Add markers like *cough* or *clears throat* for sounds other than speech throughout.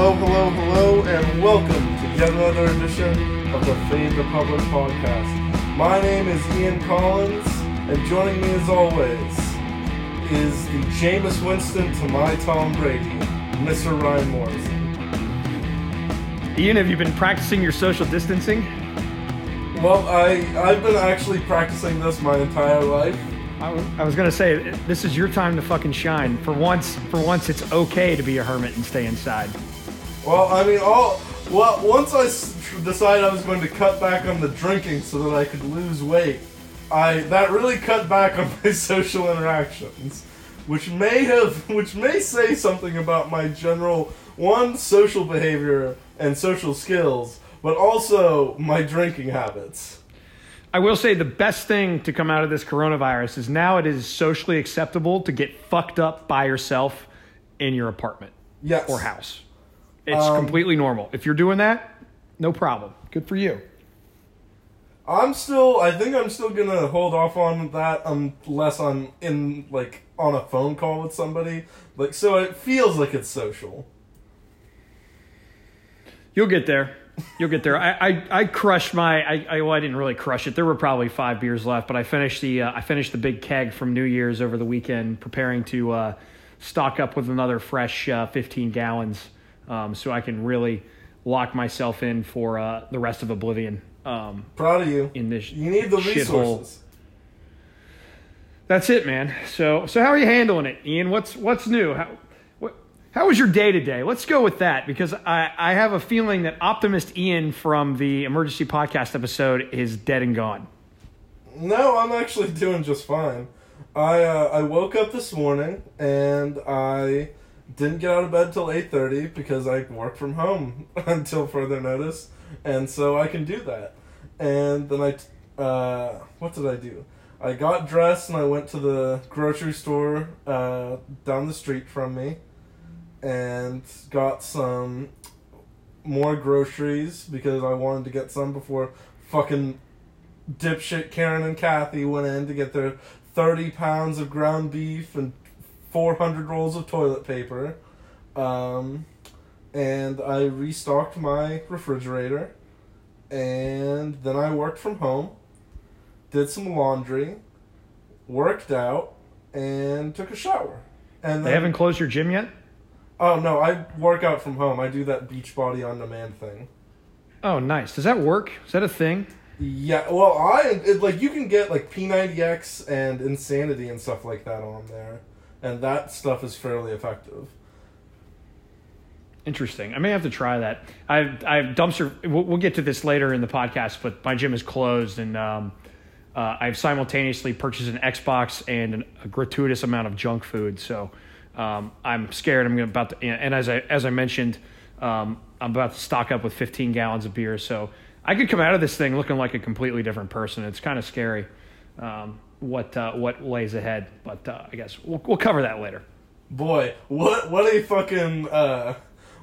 Hello, hello, hello, and welcome to yet another edition of the Fade the Public podcast. My name is Ian Collins, and joining me as always is the Jameis Winston to my Tom Brady, Mr. Ryan Morrison. Ian, have you been practicing your social distancing? Well, I I've been actually practicing this my entire life. I was, I was gonna say this is your time to fucking shine. For once, for once, it's okay to be a hermit and stay inside. Well, I mean, all well once I decided I was going to cut back on the drinking so that I could lose weight, I that really cut back on *laughs* my social interactions, which may have *laughs* which may say something about my general one social behavior and social skills, but also my drinking habits. I will say the best thing to come out of this coronavirus is now it is socially acceptable to get fucked up by yourself in your apartment Yes. or house. It's Um, completely normal. If you're doing that, no problem. Good for you. I'm still. I think I'm still gonna hold off on that unless I'm in like on a phone call with somebody. Like so, it feels like it's social. You'll get there. You'll get there. I, I, I crushed my. I, I well, I didn't really crush it. There were probably five beers left, but I finished the. Uh, I finished the big keg from New Year's over the weekend, preparing to uh, stock up with another fresh uh, 15 gallons, um, so I can really lock myself in for uh, the rest of Oblivion. Um, Proud of you. in this, You need the resources. That's it, man. So so how are you handling it, Ian? What's what's new? How what, how was your day today? Let's go with that because I, I have a feeling that optimist Ian from the emergency podcast episode is dead and gone. No, I'm actually doing just fine. I uh, I woke up this morning and I didn't get out of bed till eight thirty because I work from home *laughs* until further notice, and so I can do that. And then I, t- uh, what did I do? I got dressed and I went to the grocery store uh, down the street from me, and got some more groceries because I wanted to get some before fucking dipshit Karen and Kathy went in to get their 30 pounds of ground beef and 400 rolls of toilet paper. Um, and I restocked my refrigerator. And then I worked from home, did some laundry, worked out, and took a shower. And They then, haven't closed your gym yet? Oh no, I work out from home. I do that Beachbody on demand thing. Oh, nice. Does that work? Is that a thing? Yeah, well, I it, like you can get like P90X and Insanity and stuff like that on there, and that stuff is fairly effective. Interesting. I may have to try that. I've, I've dumpster. We'll, we'll get to this later in the podcast, but my gym is closed, and um, uh, I've simultaneously purchased an Xbox and an, a gratuitous amount of junk food. So um, I'm scared. I'm about to, and as I as I mentioned, um, I'm about to stock up with 15 gallons of beer. So I could come out of this thing looking like a completely different person. It's kind of scary. Um, what uh, what lays ahead, but uh, I guess we'll, we'll cover that later. Boy, what what a fucking uh,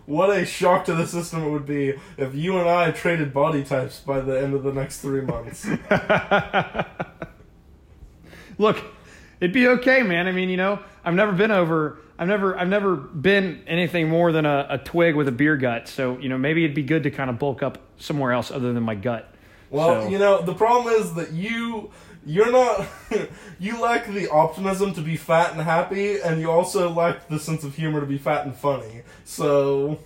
what a shock to the system it would be if you and I traded body types by the end of the next three months. *laughs* Look, it'd be okay, man. I mean, you know, I've never been over. I've never, I've never been anything more than a, a twig with a beer gut. So, you know, maybe it'd be good to kind of bulk up somewhere else other than my gut. Well, So- you know, the problem is that you you're not *laughs* you lack the optimism to be fat and happy, and you also lack the sense of humor to be fat and funny. So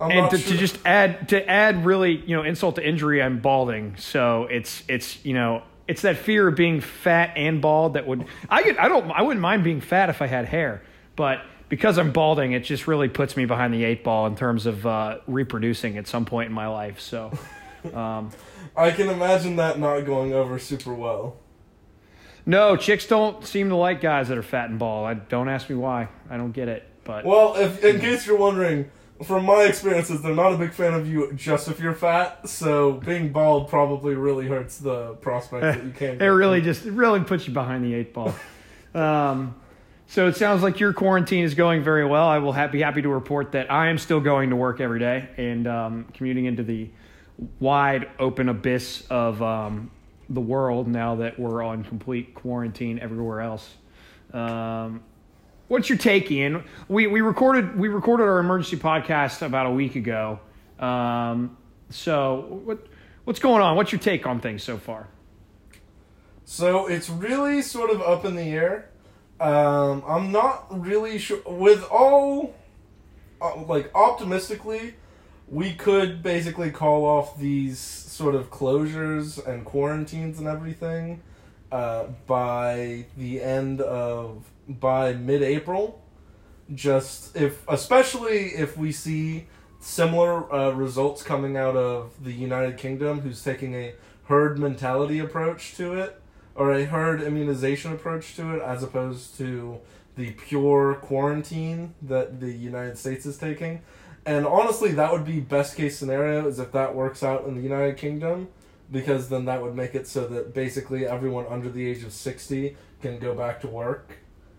I'm and to, sure. to just add, to add, really, you know, insult to injury, I'm balding. So it's, it's, you know, it's that fear of being fat and bald that would. I could, I don't, I wouldn't mind being fat if I had hair, but because I'm balding, it just really puts me behind the eight ball in terms of uh, reproducing at some point in my life. So. *laughs* Um, I can imagine that not going over super well. No, chicks don't seem to like guys that are fat and bald. I don't ask me why. I don't get it. But Well, if in case you're wondering, from my experiences, they're not a big fan of you just if you're fat. So being bald probably really hurts the prospect that you can't. *laughs* it really just it really puts you behind the eight ball. *laughs* um, so it sounds like your quarantine is going very well. I will ha- be happy to report that I am still going to work every day and um, commuting into the wide open abyss of um, the world now that we're on complete quarantine everywhere else. Um, what's your take, Ian? We we recorded we recorded our emergency podcast about a week ago. Um, so what what's going on? What's your take on things so far? So it's really sort of up in the air. Um, I'm not really sure. With all, uh, like, optimistically, we could basically call off these sort of closures and quarantines and everything uh, by the end of, by mid April. Just if, especially if we see similar uh, results coming out of the United Kingdom, who's taking a herd mentality approach to it or a herd immunization approach to it as opposed to the pure quarantine that the United States is taking. And honestly, that would be best case scenario is if that works out in the United Kingdom, because then that would make it so that basically everyone under the age of 60 can go back to work.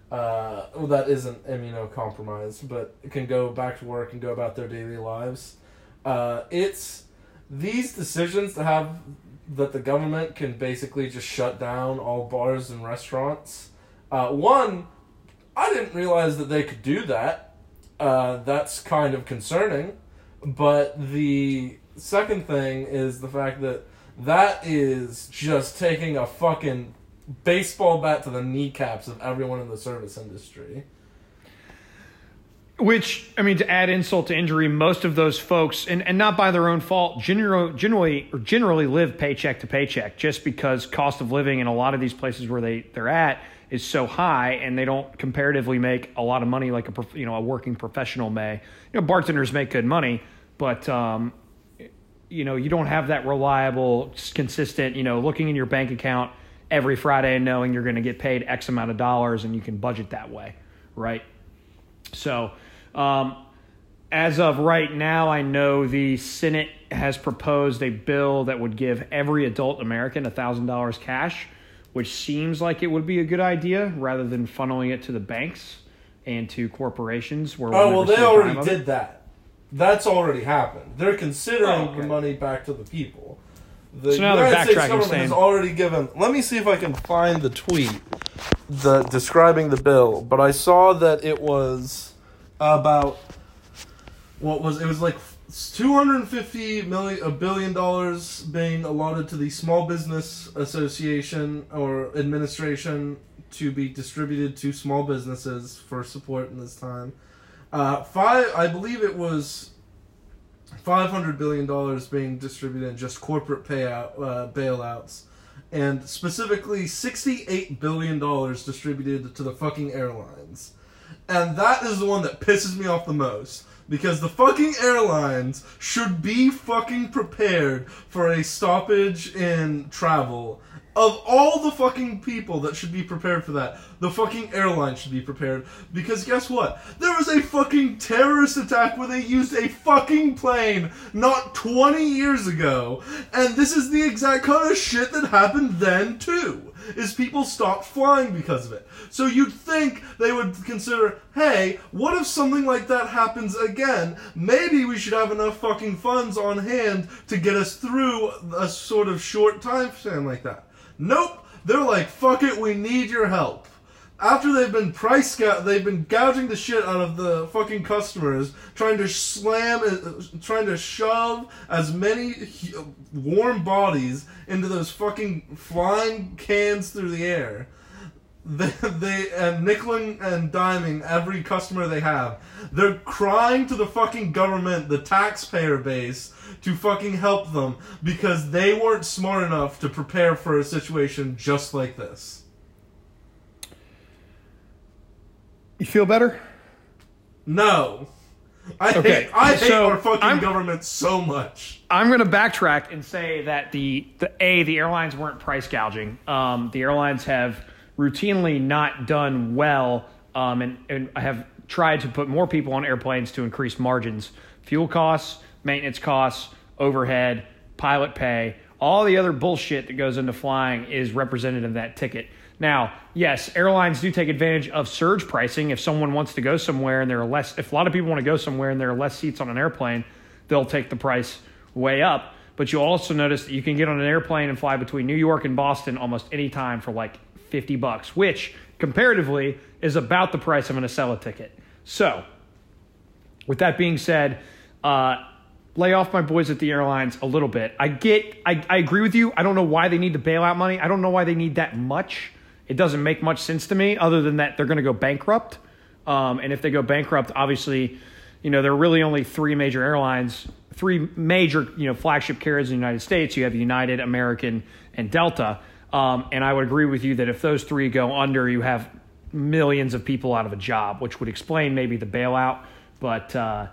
Uh, well, that isn't immunocompromised, but can go back to work and go about their daily lives. Uh, it's these decisions to have that the government can basically just shut down all bars and restaurants. Uh, one, I didn't realize that they could do that. Uh, that's kind of concerning. But the second thing is the fact that that is just taking a fucking baseball bat to the kneecaps of everyone in the service industry. Which I mean, to add insult to injury, most of those folks, and, and not by their own fault, generally generally or generally live paycheck to paycheck, just because cost of living in a lot of these places where they they're at is so high, and they don't comparatively make a lot of money like a you know a working professional may. You know, bartenders make good money, but um, you know you don't have that reliable, consistent. You know, looking in your bank account every Friday and knowing you're going to get paid X amount of dollars, and you can budget that way, right? So um, as of right now, I know the Senate has proposed a bill that would give every adult American $1,000 cash, which seems like it would be a good idea rather than funneling it to the banks and to corporations. Where oh, well, they already did that. That's already happened. They're considering oh, okay. the money back to the people. The so now United they're States government saying, has already given. Let me see if I can find the tweet the describing the bill, but I saw that it was about what was it was like 250 million a billion dollars being allotted to the small business association or administration to be distributed to small businesses for support in this time uh, five i believe it was 500 billion dollars being distributed in just corporate payout uh, bailouts and specifically 68 billion dollars distributed to the fucking airlines and that is the one that pisses me off the most. Because the fucking airlines should be fucking prepared for a stoppage in travel. Of all the fucking people that should be prepared for that, the fucking airline should be prepared. Because guess what? There was a fucking terrorist attack where they used a fucking plane not 20 years ago. And this is the exact kind of shit that happened then, too is people stopped flying because of it. So you'd think they would consider, hey, what if something like that happens again? Maybe we should have enough fucking funds on hand to get us through a sort of short time span like that. Nope. They're like, fuck it, we need your help after they've been price they've been gouging the shit out of the fucking customers, trying to slam, uh, trying to shove as many warm bodies into those fucking flying cans through the air. They, they and nickeling and diming every customer they have. They're crying to the fucking government, the taxpayer base, to fucking help them because they weren't smart enough to prepare for a situation just like this. You feel better? No. I okay. hate I hate so our fucking I'm, government so much. I'm going to backtrack and say that the the a the airlines weren't price gouging. Um, the airlines have routinely not done well, um, and and have tried to put more people on airplanes to increase margins, fuel costs, maintenance costs, overhead, pilot pay, all the other bullshit that goes into flying is representative of that ticket. Now, yes, airlines do take advantage of surge pricing. If someone wants to go somewhere and there are less, if a lot of people want to go somewhere and there are less seats on an airplane, they'll take the price way up. But you'll also notice that you can get on an airplane and fly between New York and Boston almost any time for like 50 bucks, which comparatively is about the price to sell a ticket. So, with that being said, uh, lay off my boys at the airlines a little bit. I get, I, I agree with you. I don't know why they need the bailout money. I don't know why they need that much. It doesn't make much sense to me, other than that they're going to go bankrupt. Um, and if they go bankrupt, obviously, you know, there are really only three major airlines, three major, you know, flagship carriers in the United States. You have United, American, and Delta. Um, and I would agree with you that if those three go under, you have millions of people out of a job, which would explain maybe the bailout. But uh,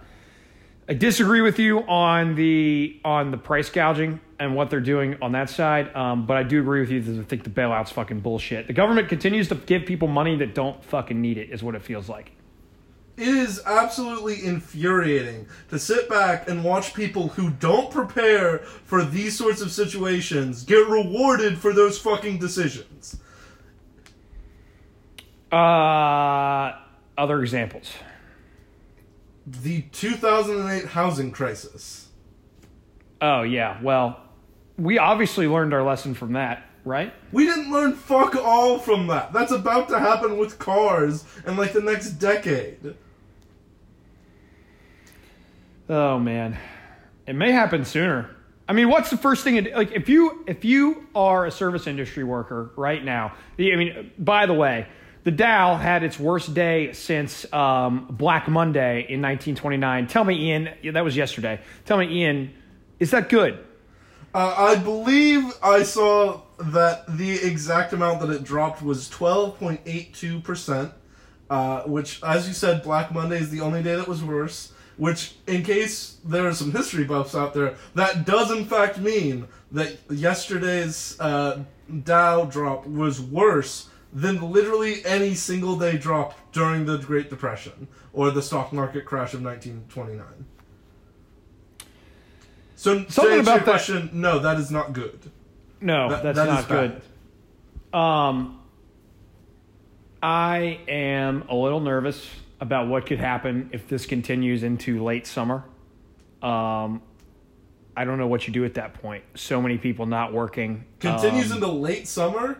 I disagree with you on the on the price gouging and what they're doing on that side. Um, but I do agree with you that I think the bailout's fucking bullshit. The government continues to give people money that don't fucking need it, is what it feels like. It is absolutely infuriating to sit back and watch people who don't prepare for these sorts of situations get rewarded for those fucking decisions. Uh, other examples. The 2008 housing crisis. Oh yeah, well, we obviously learned our lesson from that, right? We didn't learn fuck all from that. That's about to happen with cars in like the next decade. Oh man, it may happen sooner. I mean, what's the first thing? Like, if you if you are a service industry worker right now, I mean, by the way, the Dow had its worst day since um, Black Monday in 1929. Tell me, Ian, that was yesterday. Tell me, Ian, is that good? Uh, I believe I saw that the exact amount that it dropped was 12.82%, uh, which, as you said, Black Monday is the only day that was worse. Which, in case there are some history buffs out there, that does in fact mean that yesterday's uh, Dow drop was worse than literally any single day drop during the Great Depression or the stock market crash of 1929. So, Something about that- question, no, that is not good. No, That- that's that not good. bad. Um, I am a little nervous about what could happen if this continues into late summer. Um, I don't know what you do at that point. So many people not working. Continues Um, into late summer.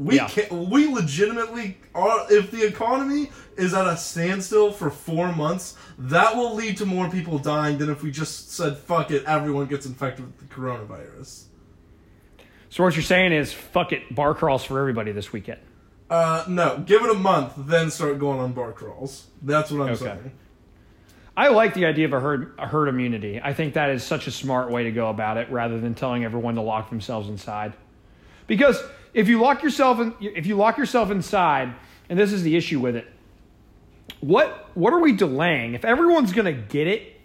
We Yeah. can we legitimately are if the economy is at a standstill for four months, that will lead to more people dying than if we just said fuck it, everyone gets infected with the coronavirus. so what you're saying is, fuck it, bar crawls for everybody this weekend. Uh, no, give it a month, then start going on bar crawls. That's what I'm Okay. saying. I like the idea of a herd, a herd immunity. I think that is such a smart way to go about it, rather than telling everyone to lock themselves inside. Because if you lock yourself in, if you lock yourself inside, and this is the issue with it, what what are we delaying? If everyone's going to get it,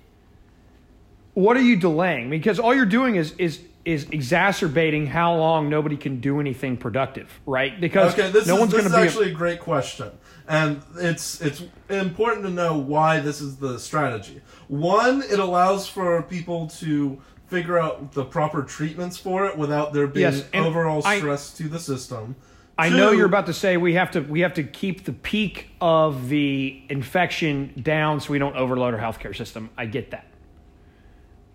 what are you delaying? Because all you're doing is is is exacerbating how long nobody can do anything productive, right? Because Okay, this no is, one's going to be. actually a great question, and it's it's important to know why this is the strategy. One, it allows for people to figure out the proper treatments for it without there being Yes, overall I- stress to the system. I know you're about to say we have to we have to keep the peak of the infection down so we don't overload our healthcare system. I get that.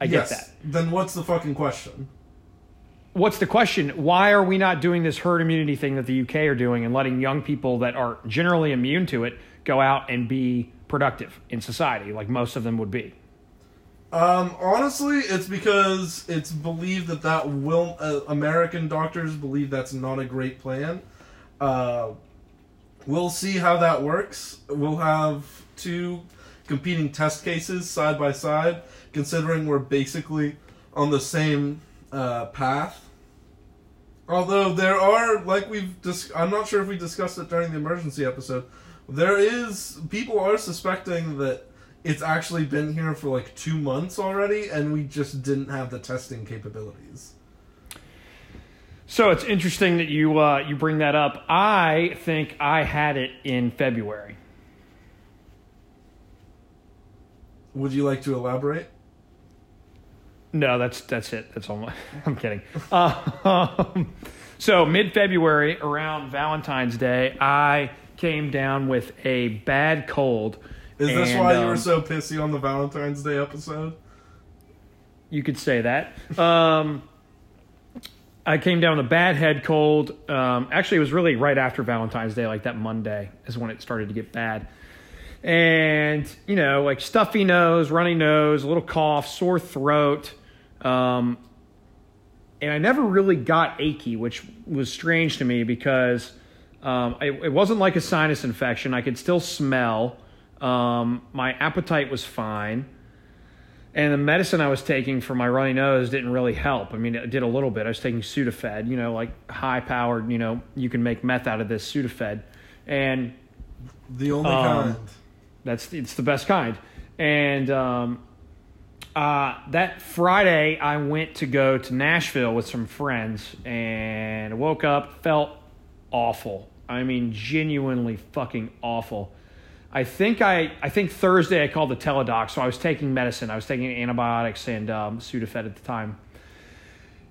I get yes. that. Then what's the fucking question? What's the question? Why are we not doing this herd immunity thing that the UK are doing and letting young people that are generally immune to it go out and be productive in society like most of them would be? Um, honestly, it's because it's believed that that will uh, American doctors believe that's not a great plan. Uh, we'll see how that works. We'll have two competing test cases side by side, considering we're basically on the same uh, path. Although there are, like we've dis- I'm not sure if we discussed it during the emergency episode. There is people are suspecting that it's actually been here for like two months already, and we just didn't have the testing capabilities. So it's interesting that you uh, you bring that up. I think I had it in February. Would you like to elaborate? No, that's that's it. That's all. My, *laughs* I'm kidding. Um, so mid February, around Valentine's Day, I came down with a bad cold. Is this and, why you um, were so pissy on the Valentine's Day episode? You could say that. Um, I came down with a bad head cold. Um, actually, it was really right after Valentine's Day, like that Monday is when it started to get bad. And, you know, like stuffy nose, runny nose, a little cough, sore throat. Um, and I never really got achy, which was strange to me because um, it, it, wasn't like a sinus infection. I could still smell. Um, my appetite was fine. And the medicine I was taking for my runny nose didn't really help. I mean, it did a little bit. I was taking Sudafed, you know, like high powered, you know, you can make meth out of this Sudafed. And the only um, kind. That's it's the best kind. And um, uh, that Friday, I went to go to Nashville with some friends and woke up, felt awful. I mean, genuinely fucking awful. I think I I think Thursday I called the teledoc, so I was taking medicine. I was taking antibiotics and um, Sudafed at the time,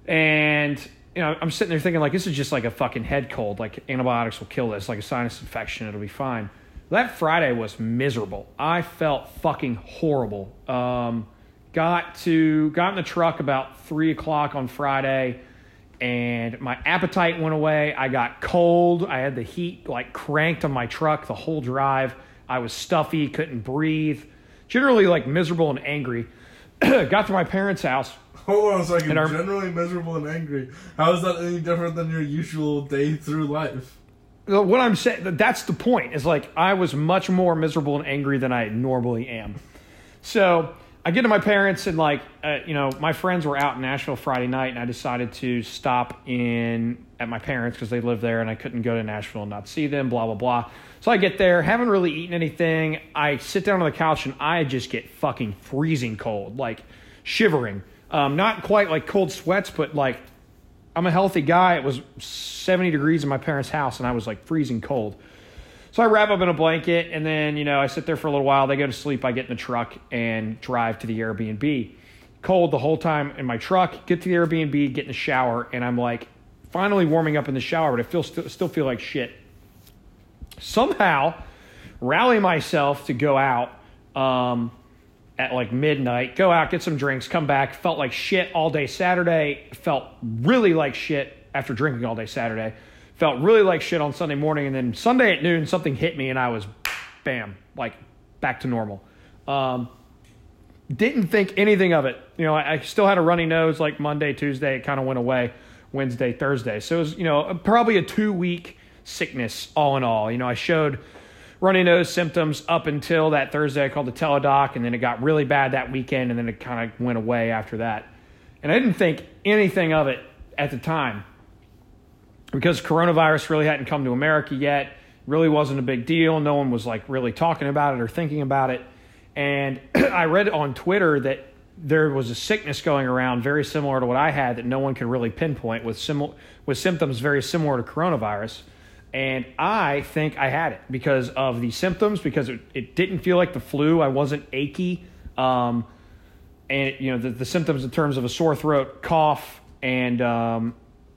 and you know I'm sitting there thinking like this is just like a fucking head cold. Like antibiotics will kill this, like a sinus infection. It'll be fine. That Friday was miserable. I felt fucking horrible. Um, got to got in the truck about three o'clock on Friday and my appetite went away. I got cold. I had the heat like cranked on my truck the whole drive. I was stuffy, couldn't breathe, generally like miserable and angry. *clears throat* got to my parents' house. Hold on a second. Our, generally miserable and angry. How is that any different than your usual day through life? What I'm saying, that's the point, is like I was much more miserable and angry than I normally am. So I get to my parents and like uh, you know my friends were out in Nashville Friday night and I decided to stop in at my parents because they live there and I couldn't go to Nashville and not see them blah blah blah. So I get there, haven't really eaten anything. I sit down on the couch and I just get fucking freezing cold, like shivering. Um, not quite like cold sweats, but like I'm a healthy guy. It was 70 degrees in my parents' house and I was like freezing cold. So I wrap up in a blanket and then, you know, I sit there for a little while. They go to sleep. I get in the truck and drive to the Airbnb. Cold the whole time in my truck. Get to the Airbnb, get in the shower, and I'm like finally warming up in the shower, but I feel still, still feel like shit. Somehow, rally myself to go out um, at like midnight, go out, get some drinks, come back. Felt like shit all day Saturday. Felt really like shit after drinking all day Saturday felt really like shit on Sunday morning, and then Sunday at noon something hit me, and I was, bam, like back to normal. Um, didn't think anything of it. You know, I, I still had a runny nose like Monday, Tuesday. It kind of went away Wednesday, Thursday. So it was, you know, probably a two week sickness all in all. You know, I showed runny nose symptoms up until that Thursday. I called the teledoc, and then it got really bad that weekend, and then it kind of went away after that. And I didn't think anything of it at the time because coronavirus really hadn't come to America yet, really wasn't a big deal. No one was like really talking about it or thinking about it. And *clears throat* I read on Twitter that there was a sickness going around very similar to what I had that no one could really pinpoint with with symptoms very similar to coronavirus. And I think I had it because of the symptoms, because it, it didn't feel like the flu. I wasn't achy. Um, and, you know, the, the symptoms in terms of a sore throat, cough, and um,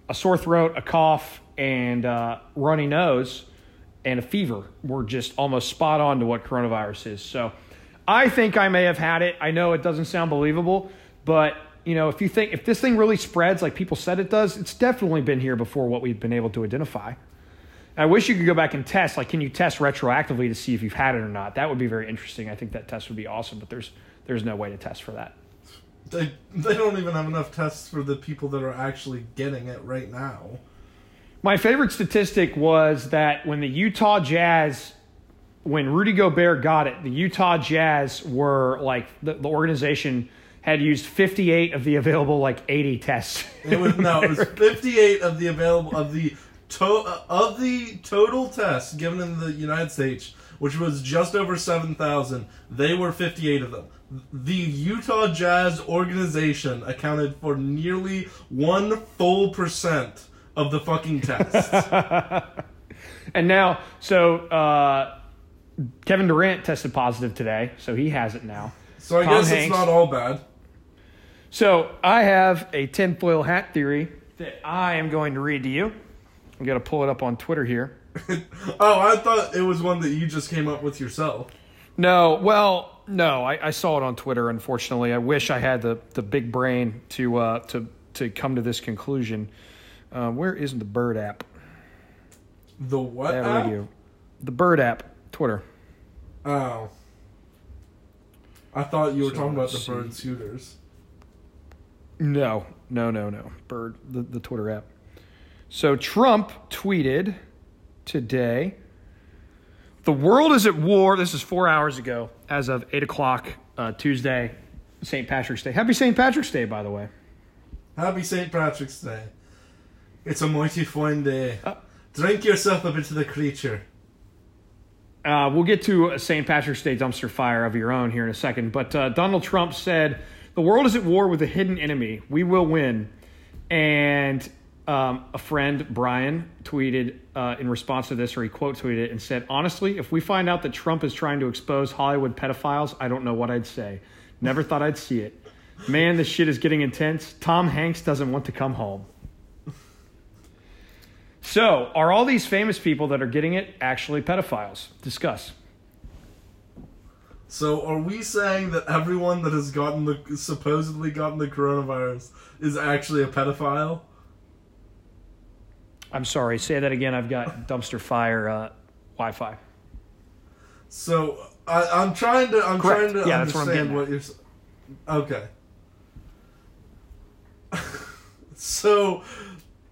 a sore throat, a cough, and uh, runny nose and a fever were just almost spot on to what coronavirus is. So I think I may have had it. I know it doesn't sound believable, but you know, if you think if this thing really spreads like people said it does, it's definitely been here before what we've been able to identify. I wish you could go back and test. Like, can you test retroactively to see if you've had it or not? That would be very interesting. I think that test would be awesome, but there's there's no way to test for that. They they don't even have enough tests for the people that are actually getting it right now. My favorite statistic was that when the Utah Jazz, when Rudy Gobert got it, the Utah Jazz were like the, the organization had used 58 of the available like 80 tests. It was no, it was *laughs* 58 of the available of the to, of the total tests given in the United States, which was just over 7,000. They were 58 of them the Utah Jazz organization accounted for nearly one full percent of the fucking tests. *laughs* and now, so uh, Kevin Durant tested positive today, so he has it now. So I Tom guess Hanks. it's not all bad. So I have a tinfoil hat theory that I am going to read to you. I'm going to pull it up on Twitter here. *laughs* oh, I thought it was one that you just came up with yourself. No, well, no, I, I, saw it on Twitter. Unfortunately, I wish I had the, the big brain to uh, to to come to this conclusion. Uh, where is the Bird app? The what? App? The Bird app. Twitter. Oh. I thought you were So talking about the see. bird scooters. No, no, no, no. Bird, the, the Twitter app. So Trump tweeted today The world is at war. This is four hours ago, as of 8 o'clock uh, Tuesday, St. Patrick's Day. Happy St. Patrick's Day, by the way. Happy St. Patrick's Day. It's a mighty fine day. Uh. Drink yourself bit of the creature. Uh, we'll get to a St. Patrick's Day dumpster fire of your own here in a second. But uh, Donald Trump said, The world is at war with a hidden enemy. We will win. And um, a friend, Brian, tweeted uh, in response to this, or he quote tweeted and said, Honestly, if we find out that Trump is trying to expose Hollywood pedophiles, I don't know what I'd say. Never thought I'd see it. Man, this shit is getting intense. Tom Hanks doesn't want to come home. So, are all these famous people that are getting it actually pedophiles? Discuss. So, are we saying that everyone that has gotten the supposedly gotten the coronavirus is actually a pedophile? I'm sorry, say that again. I've got dumpster fire uh, Wi Fi. So, I, I'm trying to I'm Correct. trying to Yeah, that's what I'm understand getting what you're. Okay. *laughs* so,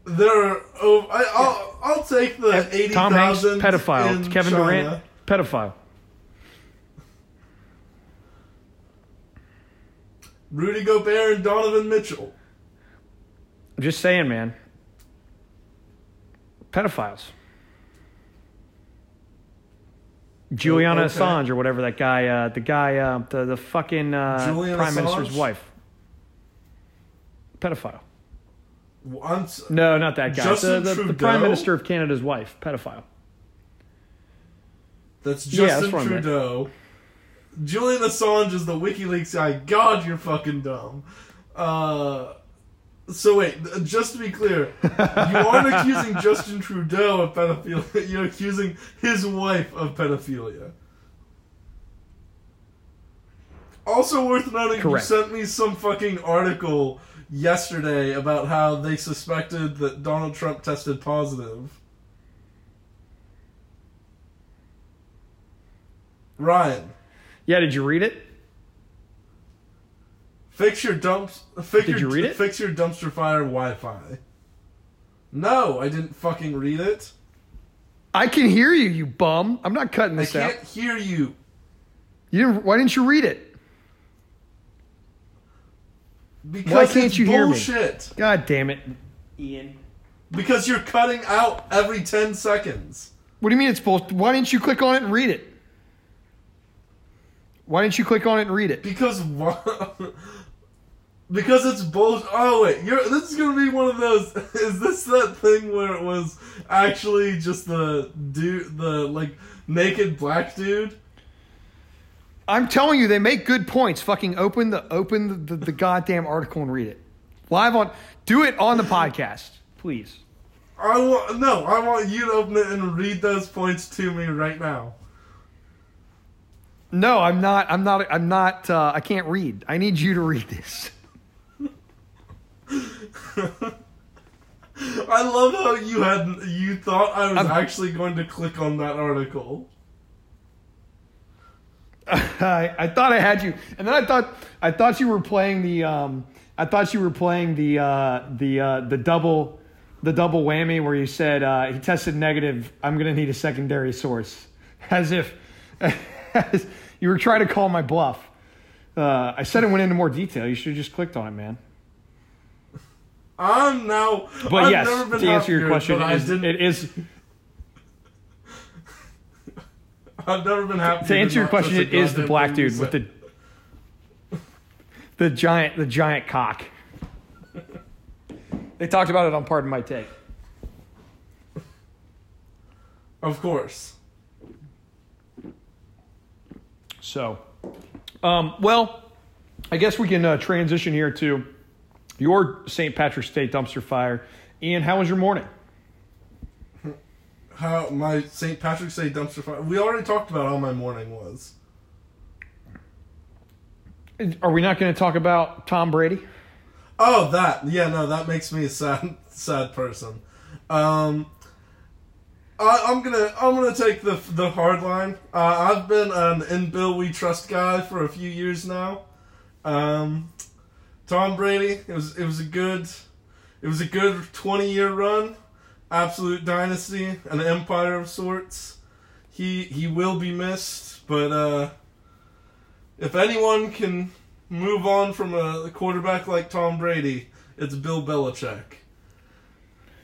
there are. Oh, I, I'll I'll take the eighty Tom Hanks, thousand. pedophile. Kevin China. Durant, pedophile. Rudy Gobert and Donovan Mitchell. I'm just saying, man. Pedophiles. Juliana Okay. Assange or whatever that guy, uh, the guy, uh, the the fucking uh, prime minister's wife. Pedophile. I'm No, not that guy. Justin the, the, the prime minister of Canada's wife. Pedophile. That's Yeah, Justin what Trudeau. Julian Assange is the WikiLeaks guy. God, you're fucking dumb. Uh, so wait, just to be clear, you aren't *laughs* accusing Justin Trudeau of pedophilia. *laughs* You're accusing his wife of pedophilia. Also worth noting, Correct. you sent me some fucking article yesterday about how they suspected that Donald Trump tested positive. Ryan. Yeah, did you read it? Fix your dumps. Fix Did your, you read it? Fix your dumpster fire Wi-Fi. No, I didn't fucking read it. I can hear you, you bum. I'm not cutting this out. I can't hear you You didn't, why didn't you read it? Because Why can't it's you hear me? bullshit. God damn it, Ian. Because you're cutting out every ten seconds. What do you mean it's both? Why didn't you click on it and read it? Why didn't you click on it and read it? Because what? *laughs* Because it's bullshit. Oh wait, you're. This is gonna be one of those. *laughs* Is this that thing where it was actually just the dude, the like naked black dude? I'm telling you, they make good points. Fucking open the open the, the, the goddamn article and read it live on. Do it on the podcast, please. I want no. I want you to open it and read those points to me right now. No, I'm not. I'm not. I'm not. Uh, I can't read. I need you to read this. *laughs* I love how you had you thought I was I'm- actually going to click on that article. I, I thought I had you, and then I thought I thought you were playing the. Um, I thought you were playing the uh, the uh, the double the double whammy where you said uh, he tested negative. I'm gonna need a secondary source, *laughs* as if as you were trying to call my bluff. Uh, I said it went into more detail. You should have just clicked on it, man. I'm now. But I've yes, never been to answer your question, it is, it is I've never been happy. to answer your question. It is the black dude with the *laughs* the giant the giant cock. They talked about it on Pardon My Take. Of course. So, um, well, I guess we can uh, transition here to your St. Patrick's Day dumpster fire. Ian, how was your morning? How my St. Patrick's Day dumpster fire. We already talked about how my morning was. Are we not going to talk about Tom Brady? Oh, that. Yeah, no, that makes me a sad, sad person. Um, I, I'm gonna, I'm gonna take the the hard line. Uh, I've been an in Bill we trust guy for a few years now. Um, Tom Brady, it was, it was a good, it was a good 20 year run, absolute dynasty, an empire of sorts. He he will be missed, but uh, if anyone can move on from a quarterback like Tom Brady, it's Bill Belichick.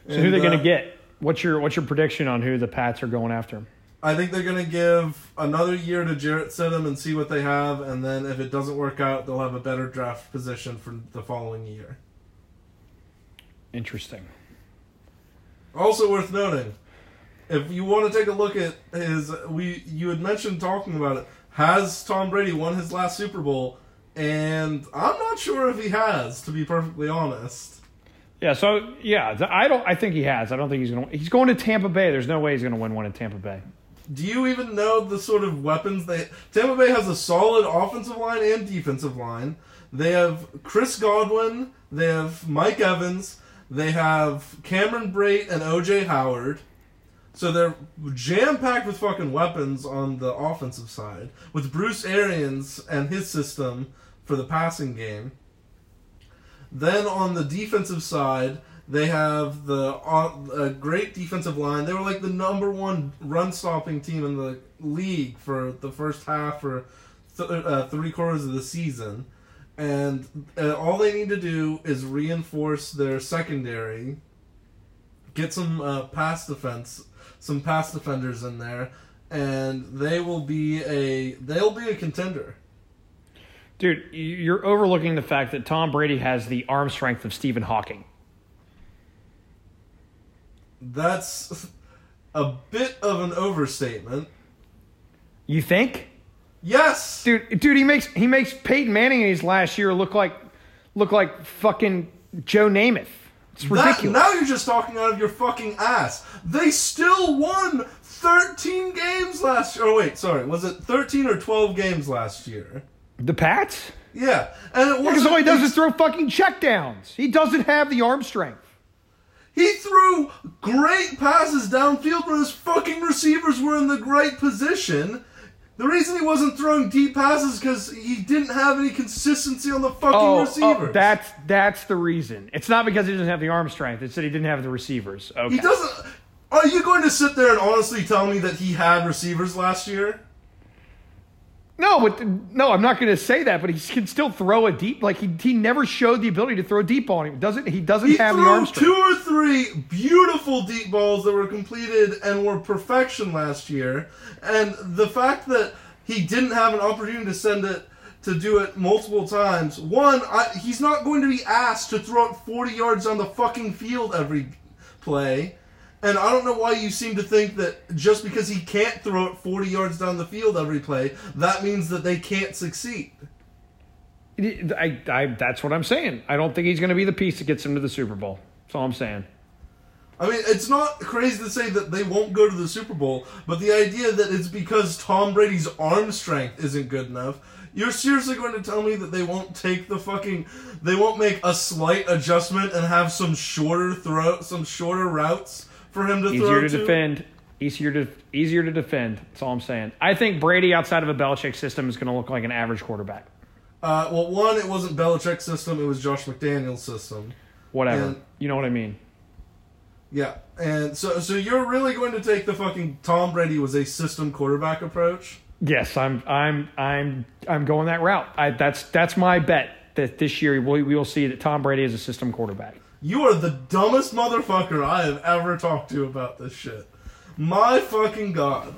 So who are they And, going to uh, get? What's your what's your prediction on who the Pats are going after? I think they're going to give another year to Jarrett Stidham and see what they have, and then if it doesn't work out, they'll have a better draft position for the following year. Interesting. Also worth noting, if you want to take a look at his, we you had mentioned talking about it. Has Tom Brady won his last Super Bowl? And I'm not sure if he has, to be perfectly honest. Yeah. So yeah, I don't. I think he has. I don't think he's going. to He's going to Tampa Bay. There's no way he's going to win one in Tampa Bay. Do you even know the sort of weapons they? Tampa Bay has a solid offensive line and defensive line. They have Chris Godwin. They have Mike Evans. They have Cameron Brate and OJ Howard. So they're jam packed with fucking weapons on the offensive side, with Bruce Arians and his system for the passing game. Then on the defensive side, they have the uh, a great defensive line. They were like the number one run stopping team in the league for the first half or th- uh, three quarters of the season. And uh, all they need to do is reinforce their secondary, get some uh, pass defense, some pass defenders in there, and they will be a they'll be a contender. Dude, you're overlooking the fact that Tom Brady has the arm strength of Stephen Hawking. That's a bit of an overstatement. You think? Yes. Dude, dude, he makes he makes Peyton Manning in his last year look like look like fucking Joe Namath. It's That, ridiculous. now you're just talking out of your fucking ass. They still won 13 games last year. Oh, wait, sorry. Was it 13 or 12 games last year? the Pats? Yeah. And it Because all he does is throw fucking checkdowns. He doesn't have the arm strength. He threw great passes downfield when his fucking receivers were in the right position. The reason he wasn't throwing deep passes because he didn't have any consistency on the fucking Oh, oh receivers. oh, that's that's the reason. It's not because he doesn't have the arm strength. It's that he didn't have the receivers. Okay. He doesn't. Are you going to sit there and honestly tell me that he had receivers last year? No, but no, I'm not going to say that. But he can still throw a deep. Like he he never showed the ability to throw a deep on him. Doesn't he? Doesn't He have the arm strength. two or three beautiful deep balls that were completed and were perfection last year, and the fact that he didn't have an opportunity to send it to do it multiple times. One, I, he's not going to be asked to throw it 40 yards on the fucking field every play. And I don't know why you seem to think that just because he can't throw it 40 yards down the field every play, that means that they can't succeed. I, I, that's what I'm saying. I don't think he's going to be the piece that gets him to the Super Bowl. That's all I'm saying. I mean, it's not crazy to say that they won't go to the Super Bowl, but the idea that it's because Tom Brady's arm strength isn't good enough. You're seriously going to tell me that they won't take the fucking, they won't make a slight adjustment and have some shorter throw, some shorter routes for him to Easier throw to to? defend. Easier to easier to defend. That's all I'm saying. I think Brady outside of a Belichick system is going to look like an average quarterback. Uh, well, one, it wasn't Belichick's system; it was Josh McDaniels' system. Whatever. And- you know what I mean. Yeah, and so so you're really going to take the fucking Tom Brady was a system quarterback approach? Yes, I'm I'm I'm I'm going that route. I, that's that's my bet that this year we, we will see that Tom Brady is a system quarterback. You are the dumbest motherfucker I have ever talked to about this shit. My fucking god.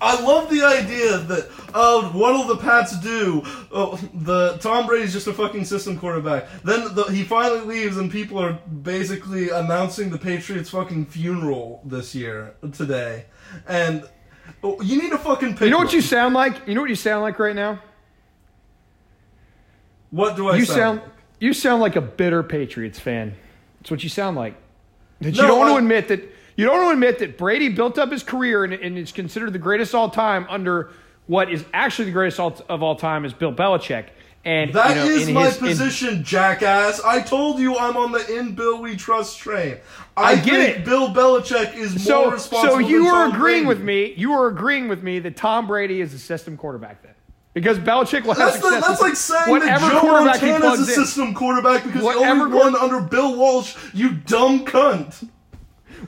I love the idea that oh, what'll the Pats do? Oh, the Tom Brady's just a fucking system quarterback. Then the, he finally leaves, and people are basically announcing the Patriots' fucking funeral this year today. And oh, you need to fucking pick. You know what one. you sound like? You know what you sound like right now? What do I You sound? sound like? You sound like a bitter Patriots fan. That's what you sound like. That No, you don't want to uh, admit that you don't want to admit that Brady built up his career and, and is considered the greatest all time under what is actually the greatest all, of all time is Bill Belichick. And That you know, is in my his- in- position, jackass. I told you I'm on the in Bill we trust train. I, I get think it. Bill Belichick is more so, responsible. so you than are agreeing Brady. with me. You are agreeing with me that Tom Brady is a system quarterback then, because Belichick will have That's, the, success. that's like saying whatever that Joe quarterback he Montana is plugs a in. system quarterback because he Whatever only won under Bill Walsh. You dumb cunt.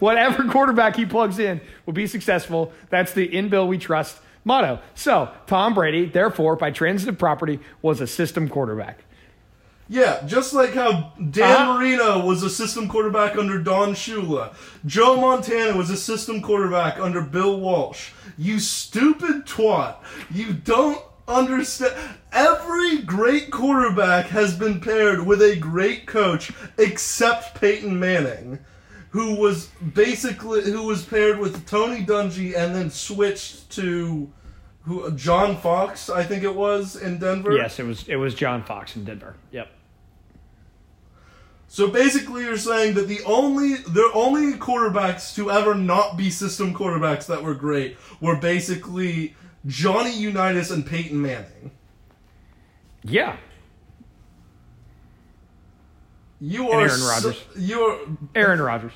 Whatever quarterback he plugs in will be successful. That's the in Bill we trust motto. So Tom Brady, therefore, by transitive property, was a system quarterback. Yeah, just like how Dan Uh-huh. Marino was a system quarterback under Don Shula. Joe Montana was a system quarterback under Bill Walsh. You stupid twat. You don't understand. Every great quarterback has been paired with a great coach except Peyton Manning. Who was basically who was paired with Tony Dungy and then switched to who John Fox, I think it was in Denver. Yes, it was it was John Fox in Denver. Yep. So basically, you're saying that the only the only quarterbacks to ever not be system quarterbacks that were great were basically Johnny Unitas and Peyton Manning. Yeah. You are Aaron so- Rodgers. you are. Aaron Rodgers.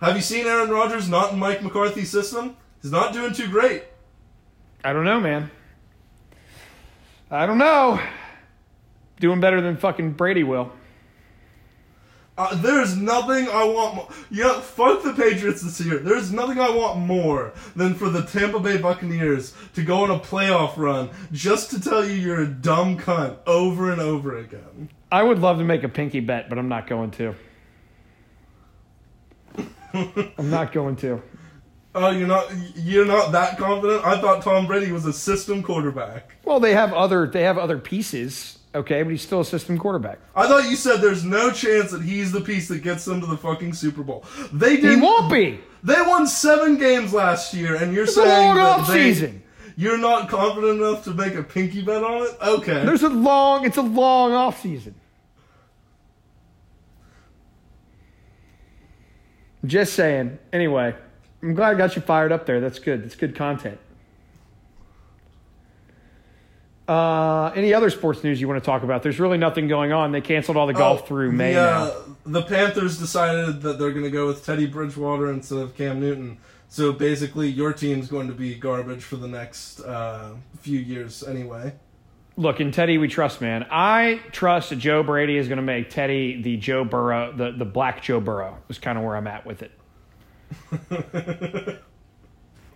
Have you seen Aaron Rodgers not in Mike McCarthy's system? He's not doing too great. I don't know, man. I don't know. Doing better than fucking Brady will. Uh, there's nothing I want more. Yeah, fuck the Patriots this year. There's nothing I want more than for the Tampa Bay Buccaneers to go on a playoff run just to tell you you're a dumb cunt over and over again. I would love to make a pinky bet, but I'm not going to. *laughs* I'm not going to. Oh, you're not you're not that confident? I thought Tom Brady was a system quarterback. Well, they have other they have other pieces, okay, but he's still a system quarterback. I thought you said there's no chance that he's the piece that gets them to the fucking Super Bowl. They did. He won't be. They won seven games last year, and you're a saying long that they, season. You're not confident enough to make a pinky bet on it. Okay. There's a long it's a long off season. Just saying. Anyway, I'm glad I got you fired up there. That's good. That's good content. Uh, any other sports news you want to talk about? There's really nothing going on. They canceled all the golf Oh, through May the, uh, The Panthers decided that they're going to go with Teddy Bridgewater instead of Cam Newton. So basically, your team's going to be garbage for the next uh, few years anyway. Look, in Teddy, we trust, man. I trust that Joe Brady is going to make Teddy the Joe Burrow, the, the black Joe Burrow, is kind of where I'm at with it. *laughs*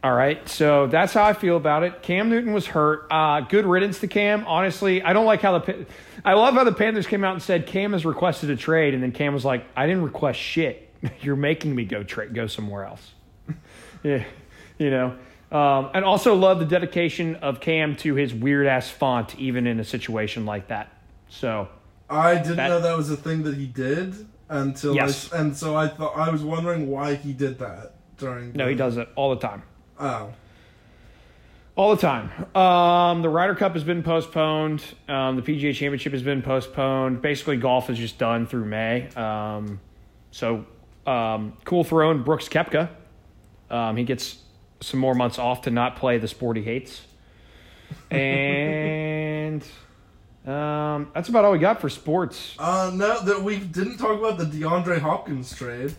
All right, so that's how I feel about it. Cam Newton was hurt. Uh, good riddance to Cam. Honestly, I don't like how the. I love how the Panthers came out and said Cam has requested a trade, and then Cam was like, "I didn't request shit. *laughs* You're making me go trade, go somewhere else." *laughs* yeah, you know. Um, and also love the dedication of Cam to his weird ass font, even in a situation like that. So I didn't That- know that was a thing that he did until Yes. I, and so I thought I was wondering why he did that during. no, the- he does it all the time. Oh, All the time. Um, the Ryder Cup has been postponed. Um, the PGA Championship has been postponed. Basically, golf is just done through May. Um, so, um, cool throw in Brooks Koepka. Um, he gets some more months off to not play the sport he hates. *laughs* And um, that's about all we got for sports. uh, no, that we didn't talk about the DeAndre Hopkins trade.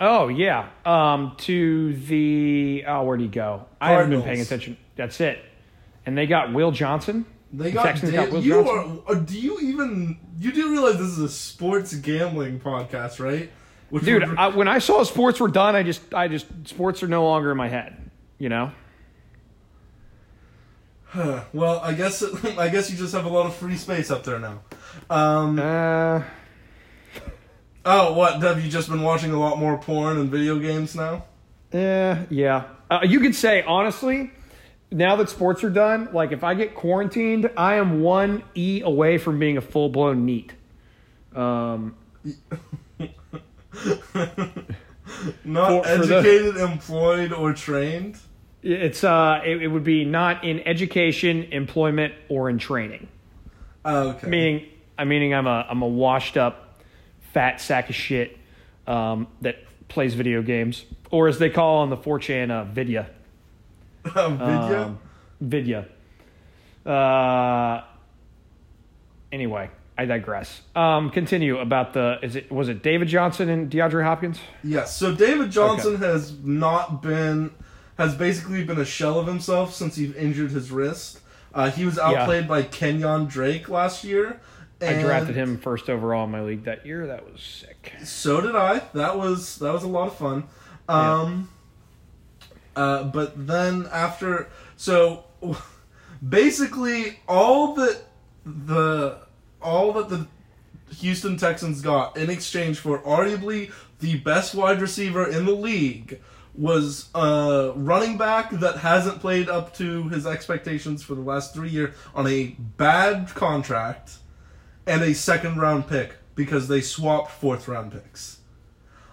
Oh yeah, um, to the oh where'd he go? I haven't been paying attention. That's it. And they got Will Johnson. They The got, Texans Dan- got Will you Johnson. are. uh, Do you even? You do realize this is a sports gambling podcast, right? Which Dude, would- I, when I saw sports were done, I just, I just, sports are no longer in my head. You know, *sighs* well, I guess *laughs* I guess you just have a lot of free space up there now. Um, uh, oh, what? Have you just been watching a lot more porn and video games now? Yeah, yeah. Uh, you could say honestly, now that sports are done, like if I get quarantined, I am one e away from being a full blown NEET. Um, *laughs* Not For- for the- educated, employed, or trained. it's, uh, it, it would be not in education, employment, or in training. Oh, okay. Meaning, I meaning I'm a, I'm a washed up, fat sack of shit um, that plays video games, or as they call on the 4chan, uh, vidya. *laughs* Um, video. Um, Vidya. Uh, anyway, I digress. Um, continue about the is it was it David Johnson and DeAndre Hopkins? Yes. So David Johnson has not been has basically been a shell of himself since he injured his wrist. Uh, he was outplayed by Kenyan Drake last year. I drafted him first overall in my league that year. That was sick. So did I. That was that was a lot of fun. Um, uh, but then after, so basically all that the all that the Houston Texans got in exchange for arguably the best wide receiver in the league was a running back that hasn't played up to his expectations for the last three years on a bad contract and a second round pick because they swapped fourth round picks.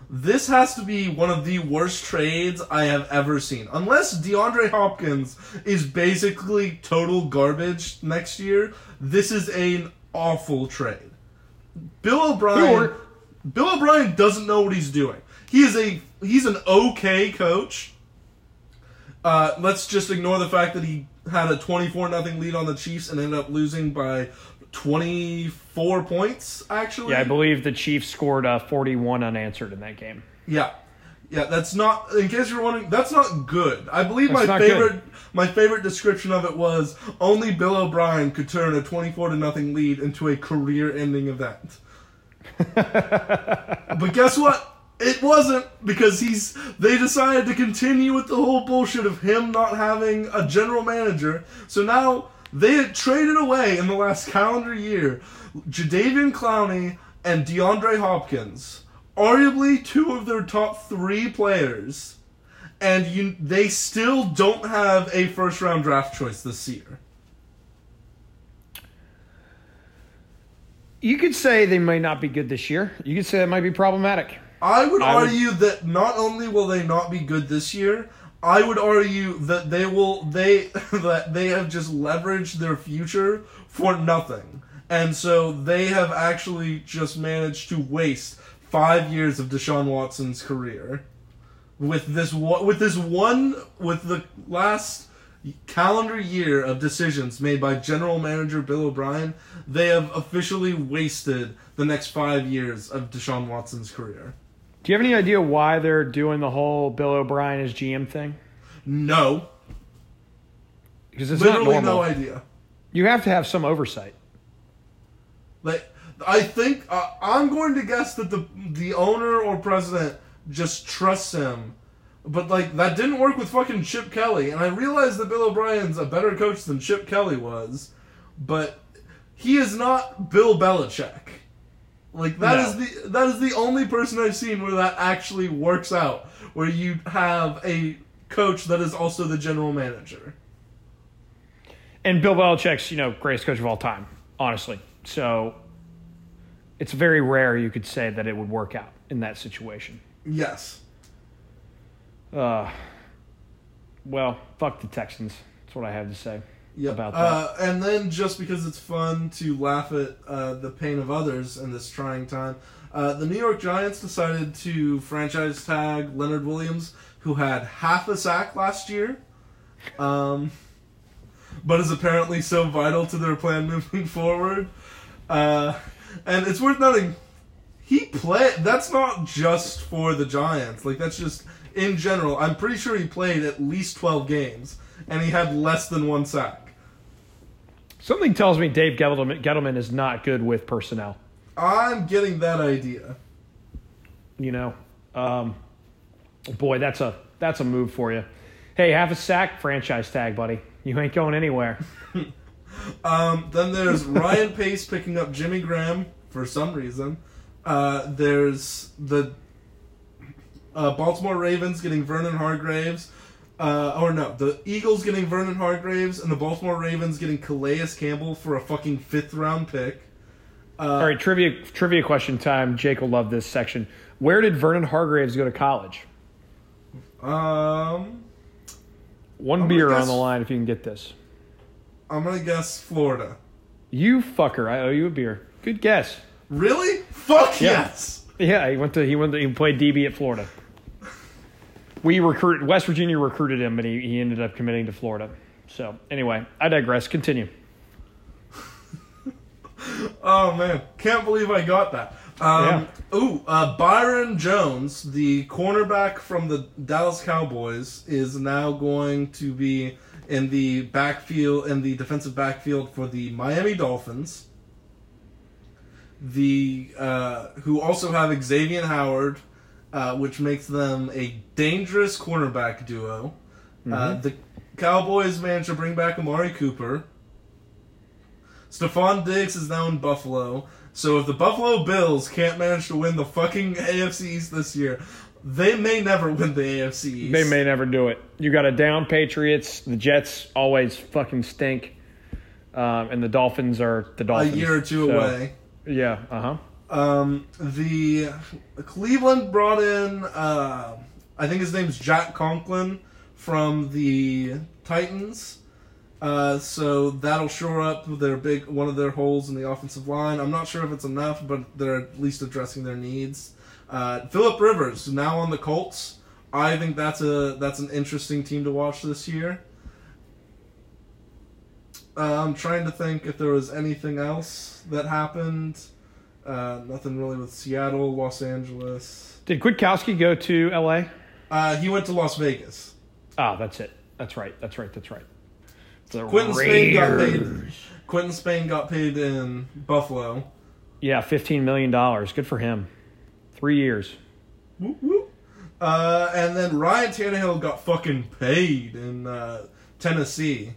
This has to be one of the worst trades I have ever seen. Unless DeAndre Hopkins is basically total garbage next year, this is an awful trade. Bill O'Brien Bill O'Brien doesn't know what he's doing. He is a he's an okay coach. Uh, let's just ignore the fact that he had a 24 nothing lead on the Chiefs and ended up losing by 24 points actually. Yeah, I believe the Chiefs scored uh, 41 unanswered in that game. Yeah. Yeah, that's not in case you're wondering, that's not good. I believe That's my not good. favorite my favorite description of it was only Bill O'Brien could turn a 24 to nothing lead into a career-ending event. *laughs* but guess what? It wasn't because he's they decided to continue with the whole bullshit of him not having a general manager. So now they had traded away in the last calendar year Jadeveon Clowney and DeAndre Hopkins, arguably two of their top three players, and you they still don't have a first round draft choice this year. You could say they might not be good this year. You could say that might be problematic. I would I would- argue that not only will they not be good this year, I would argue that they will they *laughs* that they have just leveraged their future for nothing. And so they have actually just managed to waste 5 years of Deshaun Watson's career with this with this one with the last calendar year of decisions made by general manager Bill O'Brien, they have officially wasted the next 5 years of Deshaun Watson's career. Do you have any idea why they're doing the whole Bill O'Brien as GM thing? No, Because it's not literally normal. no idea. You have to have some oversight. Like, I think uh, I'm going to guess that the the owner or president just trusts him, but like that didn't work with fucking Chip Kelly, and I realize that Bill O'Brien's a better coach than Chip Kelly was, but he is not Bill Belichick. Like that is No. the that is the only person I've seen where that actually works out, where you have a coach that is also the general manager. And Bill Belichick's, you know, greatest coach of all time, honestly. So it's very rare you could say that it would work out in that situation. Yes. Uh, well, fuck the Texans. That's what I have to say Yep. about that. Uh, and then just because it's fun to laugh at uh, the pain of others in this trying time, uh, the New York Giants decided to franchise tag Leonard Williams, who had half a sack last year, um, but is apparently so vital to their plan *laughs* moving forward. Uh, and it's worth noting, he played. That's not just for the Giants. Like that's just in general. I'm pretty sure he played at least 12 games, and he had less than one sack. Something tells me Dave Gettleman, Gettleman is not good with personnel. I'm getting that idea. You know, um, boy, that's a that's a move for you. Hey, have a sack franchise tag, buddy. You ain't going anywhere. *laughs* Um, then there's Ryan Pace picking up Jimmy Graham for some reason. Uh, there's the uh, Baltimore Ravens getting Vernon Hargreaves. Uh, or no, the Eagles getting Vernon Hargreaves and the Baltimore Ravens getting Calais Campbell for a fucking fifth round pick. All right, trivia trivia question time. Jake will love this section. Where did Vernon Hargreaves go to college? Um, One I'm beer gonna on the line if you can get this. I'm gonna guess Florida. You fucker, I owe you a beer. Good guess. Really? Fuck Yeah. yes. Yeah, he went to he went to, he played DB at Florida. We recruit West Virginia recruited him, but he, he ended up committing to Florida. So anyway, I digress. Continue. *laughs* Oh man, can't believe I got that. Um, Ooh, uh, Byron Jones, the cornerback from the Dallas Cowboys, is now going to be in the backfield in the defensive backfield for the Miami Dolphins. The uh, who also have Xavier Howard, uh, which makes them a dangerous cornerback duo. Uh, the Cowboys managed to bring back Amari Cooper. Stefon Diggs is now in Buffalo. So if the Buffalo Bills can't manage to win the fucking *laughs* AFC East this year, they may never win the AFC East. They may never do it. You got a down Patriots. The Jets always fucking stink, um, and the Dolphins are the Dolphins. a year or two So, away. Yeah. Uh huh. Um, the Cleveland brought in, uh, I think his name's Jack Conklin from the Titans. Uh, so that'll shore up their big one of their holes in the offensive line. I'm not sure if it's enough, but they're at least addressing their needs. Uh, Philip Rivers now on the Colts. I think that's a that's an interesting team to watch this year. Uh, I'm trying to think if there was anything else that happened. Uh, nothing really with Seattle, Los Angeles. Did Kwiatkoski go to L.A.? Uh, he went to Las Vegas. Ah, that's it. That's right. That's right. That's right. The Quinton Spain got paid. Quinton Spain got paid in Buffalo. Yeah, fifteen million dollars. Good for him. Three years. Whoop, whoop. Uh, and then Ryan Tannehill got fucking paid in uh, Tennessee.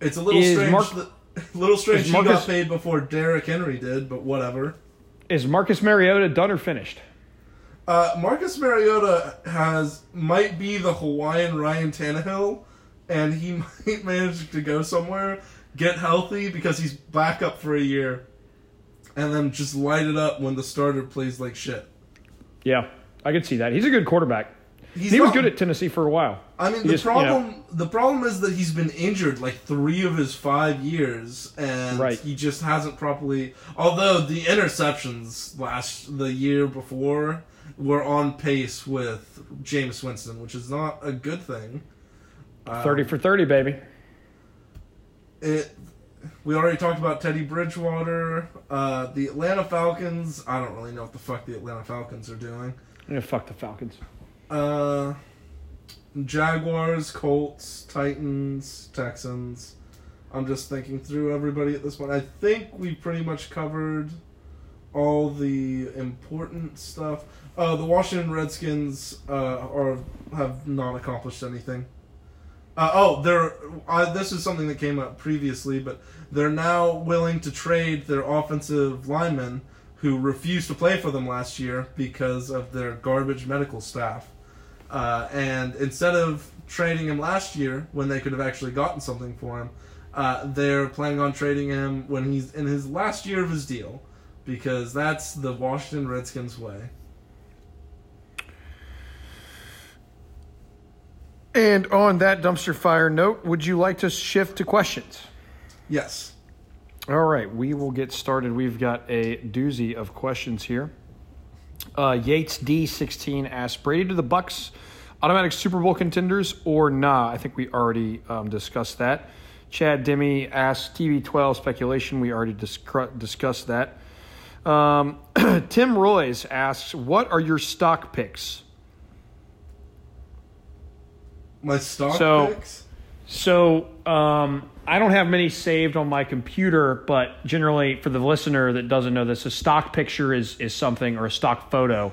It's a little Is strange. Mark- that, *laughs* little strange is he got paid before Derrick Henry did, but whatever. Is Marcus Mariota done or finished? Uh, Marcus Mariota has might be the Hawaiian Ryan Tannehill, and he *laughs* might manage to go somewhere, get healthy because he's back up for a year, and then just light it up when the starter plays like shit. Yeah, I could see that. He's a good quarterback. He's he was not- good at Tennessee for a while. I mean, He the just, you know- problem the problem is that he's been injured like three of his five years, and Right. he just hasn't properly. Although the interceptions last the year before were on pace with Jameis Winston, which is not a good thing. Uh, Thirty for thirty, baby. It. We already talked about Teddy Bridgewater. Uh, the Atlanta Falcons. I don't really know what the fuck the Atlanta Falcons are doing. Yeah, fuck the Falcons. Uh, Jaguars, Colts, Titans, Texans. I'm just thinking through everybody at this point. I think we pretty much covered all the important stuff. Uh, the Washington Redskins uh, are have not accomplished anything. Uh, oh, they're this is something that came up previously, but they're now willing to trade their offensive linemen who refused to play for them last year because of their garbage medical staff. Uh, and instead of trading him last year when they could have actually gotten something for him, uh, they're planning on trading him when he's in his last year of his deal because that's the Washington Redskins way. And on that dumpster fire note, would you like to shift to questions? Yes. All right, we will get started. We've got a doozy of questions here. Uh, Yates D16 asks Brady to the Bucks, automatic Super Bowl contenders or nah? I think we already um, discussed that. Chad Demi asks TB12 speculation. We already discru- discussed that. Um, *clears throat* Tim Royce asks, "What are your stock picks?" My stock So- picks. So um, I don't have many saved on my computer, but generally, for the listener that doesn't know this, a stock picture is is something, or a stock photo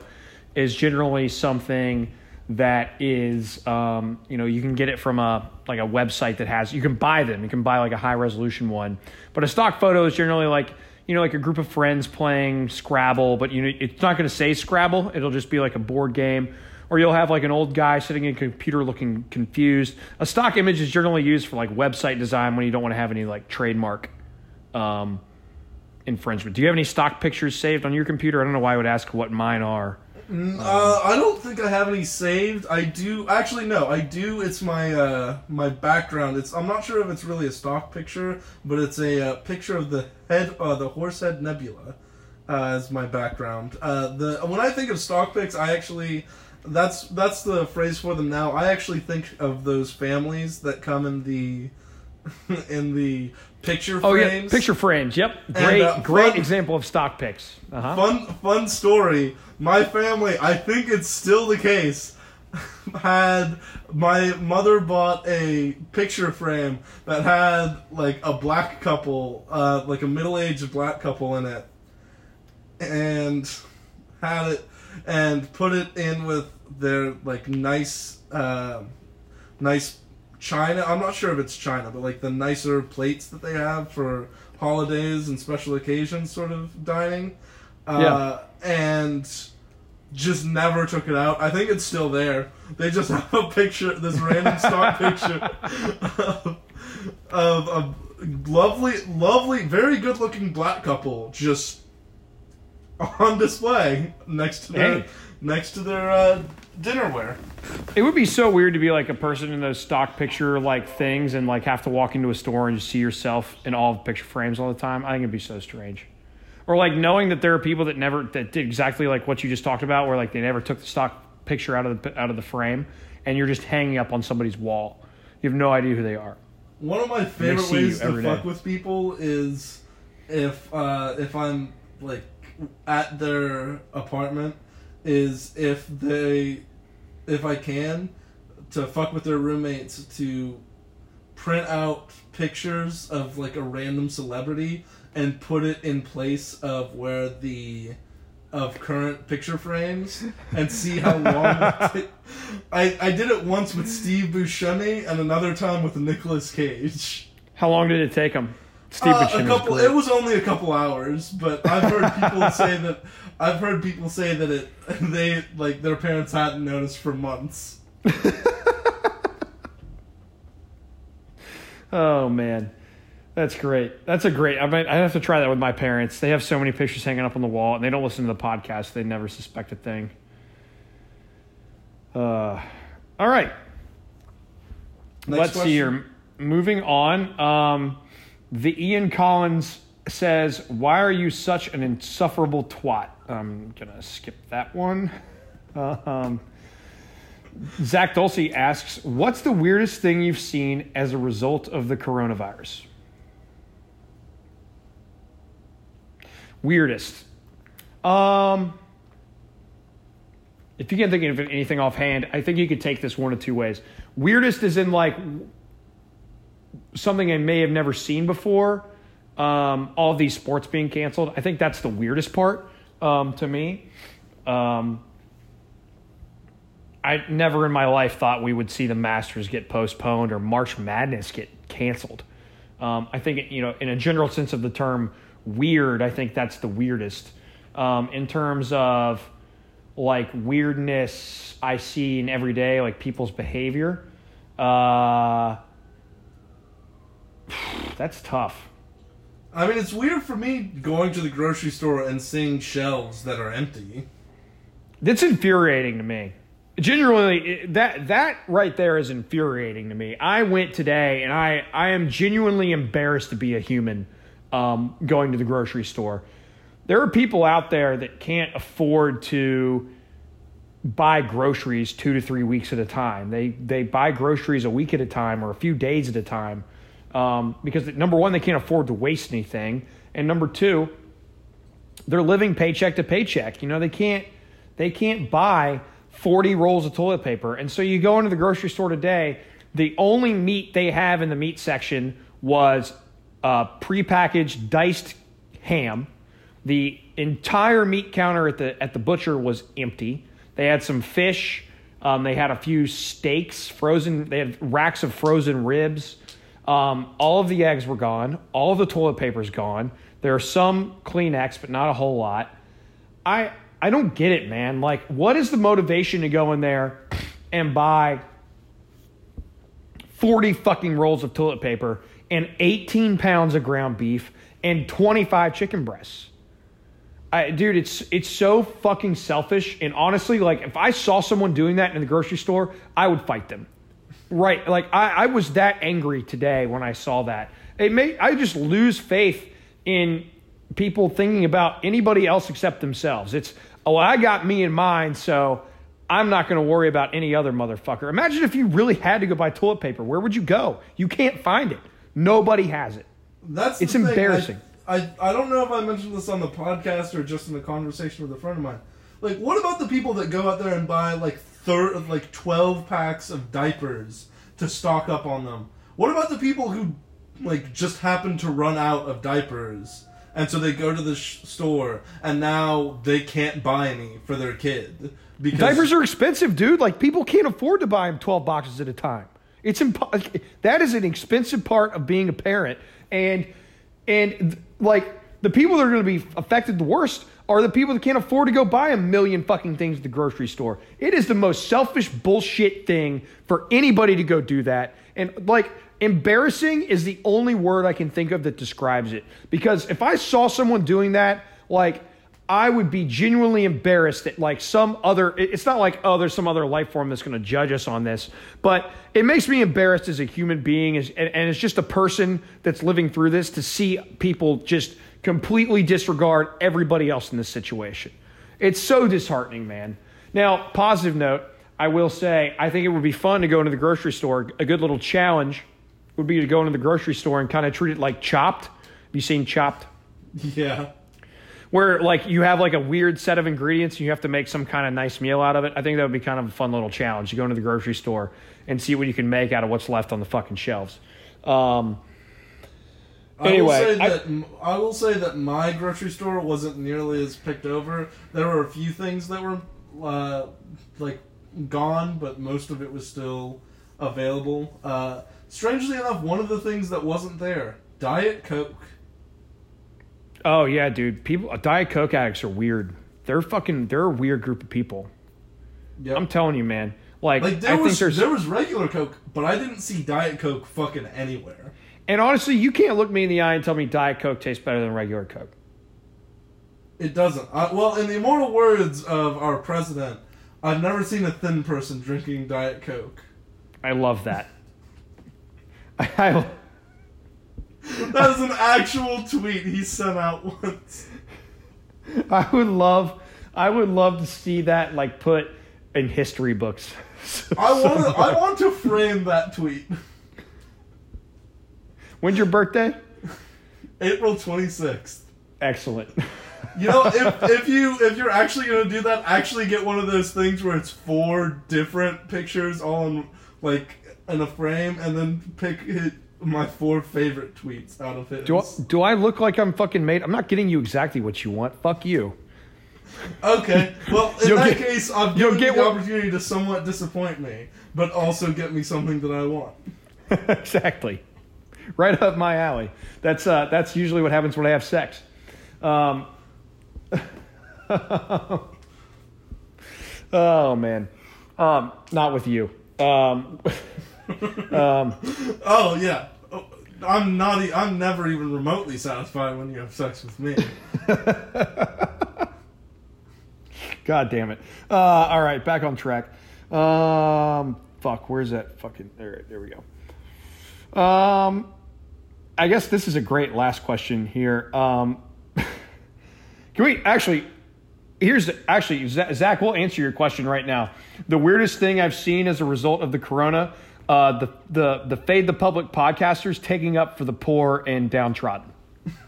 is generally something that is, um, you know, you can get it from a like a website that has. You can buy them. You can buy like a high resolution one, but a stock photo is generally like. You know, like a group of friends playing Scrabble, but you know, it's not going to say Scrabble. It'll just be like a board game or you'll have like an old guy sitting in a computer looking confused. A stock image is generally used for like website design when you don't want to have any like trademark um, infringement. Do you have any stock pictures saved on your computer? I don't know why I would ask what mine are. Uh, I don't think I have any saved. I do actually no, I do. It's my uh, my background. It's I'm not sure if it's really a stock picture, but it's a uh, picture of the head, uh, the Horsehead Nebula, uh, as my background. Uh, the when I think of stock pics, I actually That's that's the phrase for them now. I actually think of those families that come in the *laughs* in the picture Oh yeah, frames. picture frames. Yep, great, uh, great fun- example of stock picks. Uh huh. Fun fun story. My family, I think it's still the case, *laughs* had my mother bought a picture frame that had like a black couple, uh, like a middle aged black couple in it, and had it and put it in with their like nice, uh, nice china. I'm not sure if it's china, but like the nicer plates that they have for holidays and special occasions, sort of dining. Uh, and just never took it out. I think it's still there. They just *laughs* have a picture, this random stock *laughs* picture of, of a lovely, lovely, very good looking black couple just *laughs* on display next to their Hey. next to their uh, dinnerware. It would be so weird to be like a person in those stock picture like things and like have to walk into a store and just see yourself in all the picture frames all the time. I think it'd be so strange. Or like knowing that there are people that never that did exactly like what you just talked about, where like they never took the stock picture out of the out of the frame, and you're just hanging up on somebody's wall. You have no idea who they are. One of my favorite ways to fuck day. with people is if uh, if I'm like at their apartment is if they if I can to fuck with their roommates to print out pictures of like a random celebrity and put it in place of where the of current picture frames and see how long *laughs* ta- I, I did it once with Steve Buscemi and another time with Nicolas Cage. How long did it take them? Uh, a was couple. It was only a couple hours, but I've heard people *laughs* say that. I've heard people say that it *laughs* they like their parents hadn't noticed for months. *laughs* Oh man, that's great. That's a great. I might. I have to try that with my parents. They have so many pictures hanging up on the wall, and they don't listen to the podcast. They never suspect a thing. Uh, all right. Next Let's question. see here. Moving on. Um, the Ian Collins says, "Why are you such an insufferable twat?" I'm gonna skip that one. *laughs* Um, Zach Dulce asks, "What's the weirdest thing you've seen as a result of the coronavirus?" Weirdest. Um, if you can't think of anything offhand, I think you could take this one of two ways. Weirdest is in like something I may have never seen before. Um, all these sports being canceled. I think that's the weirdest part um, to me. Um, I never in my life thought we would see the Masters get postponed or March Madness get canceled. Um, I think, you know, in a general sense of the term weird, I think that's the weirdest. Um, in terms of like weirdness I see in every day, like people's behavior, uh, that's tough. I mean, it's weird for me going to the grocery store and seeing shelves that are empty. That's infuriating to me. Genuinely, that that right there is infuriating to me. I went today, and I I am genuinely embarrassed to be a human um, going to the grocery store. There are people out there that can't afford to buy groceries two to three weeks at a time. They they buy groceries a week at a time or a few days at a time um, because number one, they can't afford to waste anything, and number two, they're living paycheck to paycheck. You know, they can't they can't buy 40 rolls of toilet paper. And so you go into the grocery store today, the only meat they have in the meat section was uh, prepackaged diced ham. The entire meat counter at the at the butcher was empty. They had some fish. Um, they had a few steaks, frozen. They had racks of frozen ribs. Um, all of the eggs were gone. All of the toilet paper's gone. There are some Kleenex, but not a whole lot. I I don't get it, man. Like, what is the motivation to go in there and buy forty fucking rolls of toilet paper and eighteen pounds of ground beef and twenty five chicken breasts? I, dude, it's it's so fucking selfish. And honestly, like, if I saw someone doing that in the grocery store, I would fight them. Right? Like, I, I was that angry today when I saw that. It made I just lose faith in people thinking about anybody else except themselves. It's oh, I got me in mind, so I'm not going to worry about any other motherfucker. Imagine if you really had to go buy toilet paper. Where would you go? You can't find it. Nobody has it. That's It's embarrassing. I, I I don't know if I mentioned this on the podcast or just in a conversation with a friend of mine. Like, what about the people that go out there and buy like thir- like twelve packs of diapers to stock up on them? What about the people who like just happen to run out of diapers and so they go to the sh- store and now they can't buy any for their kid because Diapers are expensive, dude. Like people can't afford to buy them 12 boxes at a time. It's that is an expensive part of being a parent, and and like the people that are going to be affected the worst are the people that can't afford to go buy a million fucking things at the grocery store. It is the most selfish bullshit thing for anybody to go do that, and like embarrassing is the only word I can think of that describes it. Because if I saw someone doing that, like. I would be genuinely embarrassed that like some other it's not like oh there's some other life form that's going to judge us on this but it makes me embarrassed as a human being as, and, as just a person that's living through this to see people just completely disregard everybody else in this situation it's so disheartening man now positive note i will say i think it would be fun to go into the grocery store a good little challenge would be to go into the grocery store and kind of treat it like chopped have you seen chopped yeah. where like you have like a weird set of ingredients and you have to make some kind of nice meal out of it. I think that would be kind of a fun little challenge. You go into the grocery store and see what you can make out of what's left on the fucking shelves. Um, I will say I- that I, will say that my grocery store wasn't nearly as picked over. There were a few things that were uh, like gone, but most of it was still available. Uh, strangely enough, one of the things that wasn't there, Diet Coke. oh yeah, dude. People, Diet Coke addicts are weird. They're fucking. They're a weird group of people. Yep. I'm telling you, man. Like, like there I was think there's. there was regular Coke, but I didn't see Diet Coke fucking anywhere. And honestly, you can't look me in the eye and tell me Diet Coke tastes better than regular Coke. It doesn't. Uh, well, in the immortal words of our president, I've never seen a thin person drinking Diet Coke. I love that. I, That is an actual tweet he sent out once. I would love, I would love to see that like put in history books. *laughs* I want. I want to frame that tweet. When's your birthday? April twenty sixth. Excellent. You know, if *laughs* if you if you're actually gonna do that, actually get one of those things where it's four different pictures all in like in a frame, and then pick hit my four favorite tweets out of it. Do I, do I look like I'm fucking made? I'm not getting you exactly what you want. Fuck you. Okay, well in You'll that get- case, I've you'll given you get the what- opportunity to somewhat disappoint me, but also get me something that I want. *laughs* exactly. *laughs* Right up my alley. That's uh, that's usually what happens when I have sex. Um, *laughs* oh man, um, not with you. Um, *laughs* um, Oh yeah, Oh, I'm not. e- I'm never even remotely satisfied when you have sex with me. God damn it. Uh, all right, back on track. Um, fuck, where's that fucking? There, there we go. Um, I guess this is a great last question here. Um, *laughs* can we actually? Here's actually Zach. Zach, We'll answer your question right now. The weirdest thing I've seen as a result of the corona, uh, the the the fade the public podcasters taking up for the poor and downtrodden. *laughs*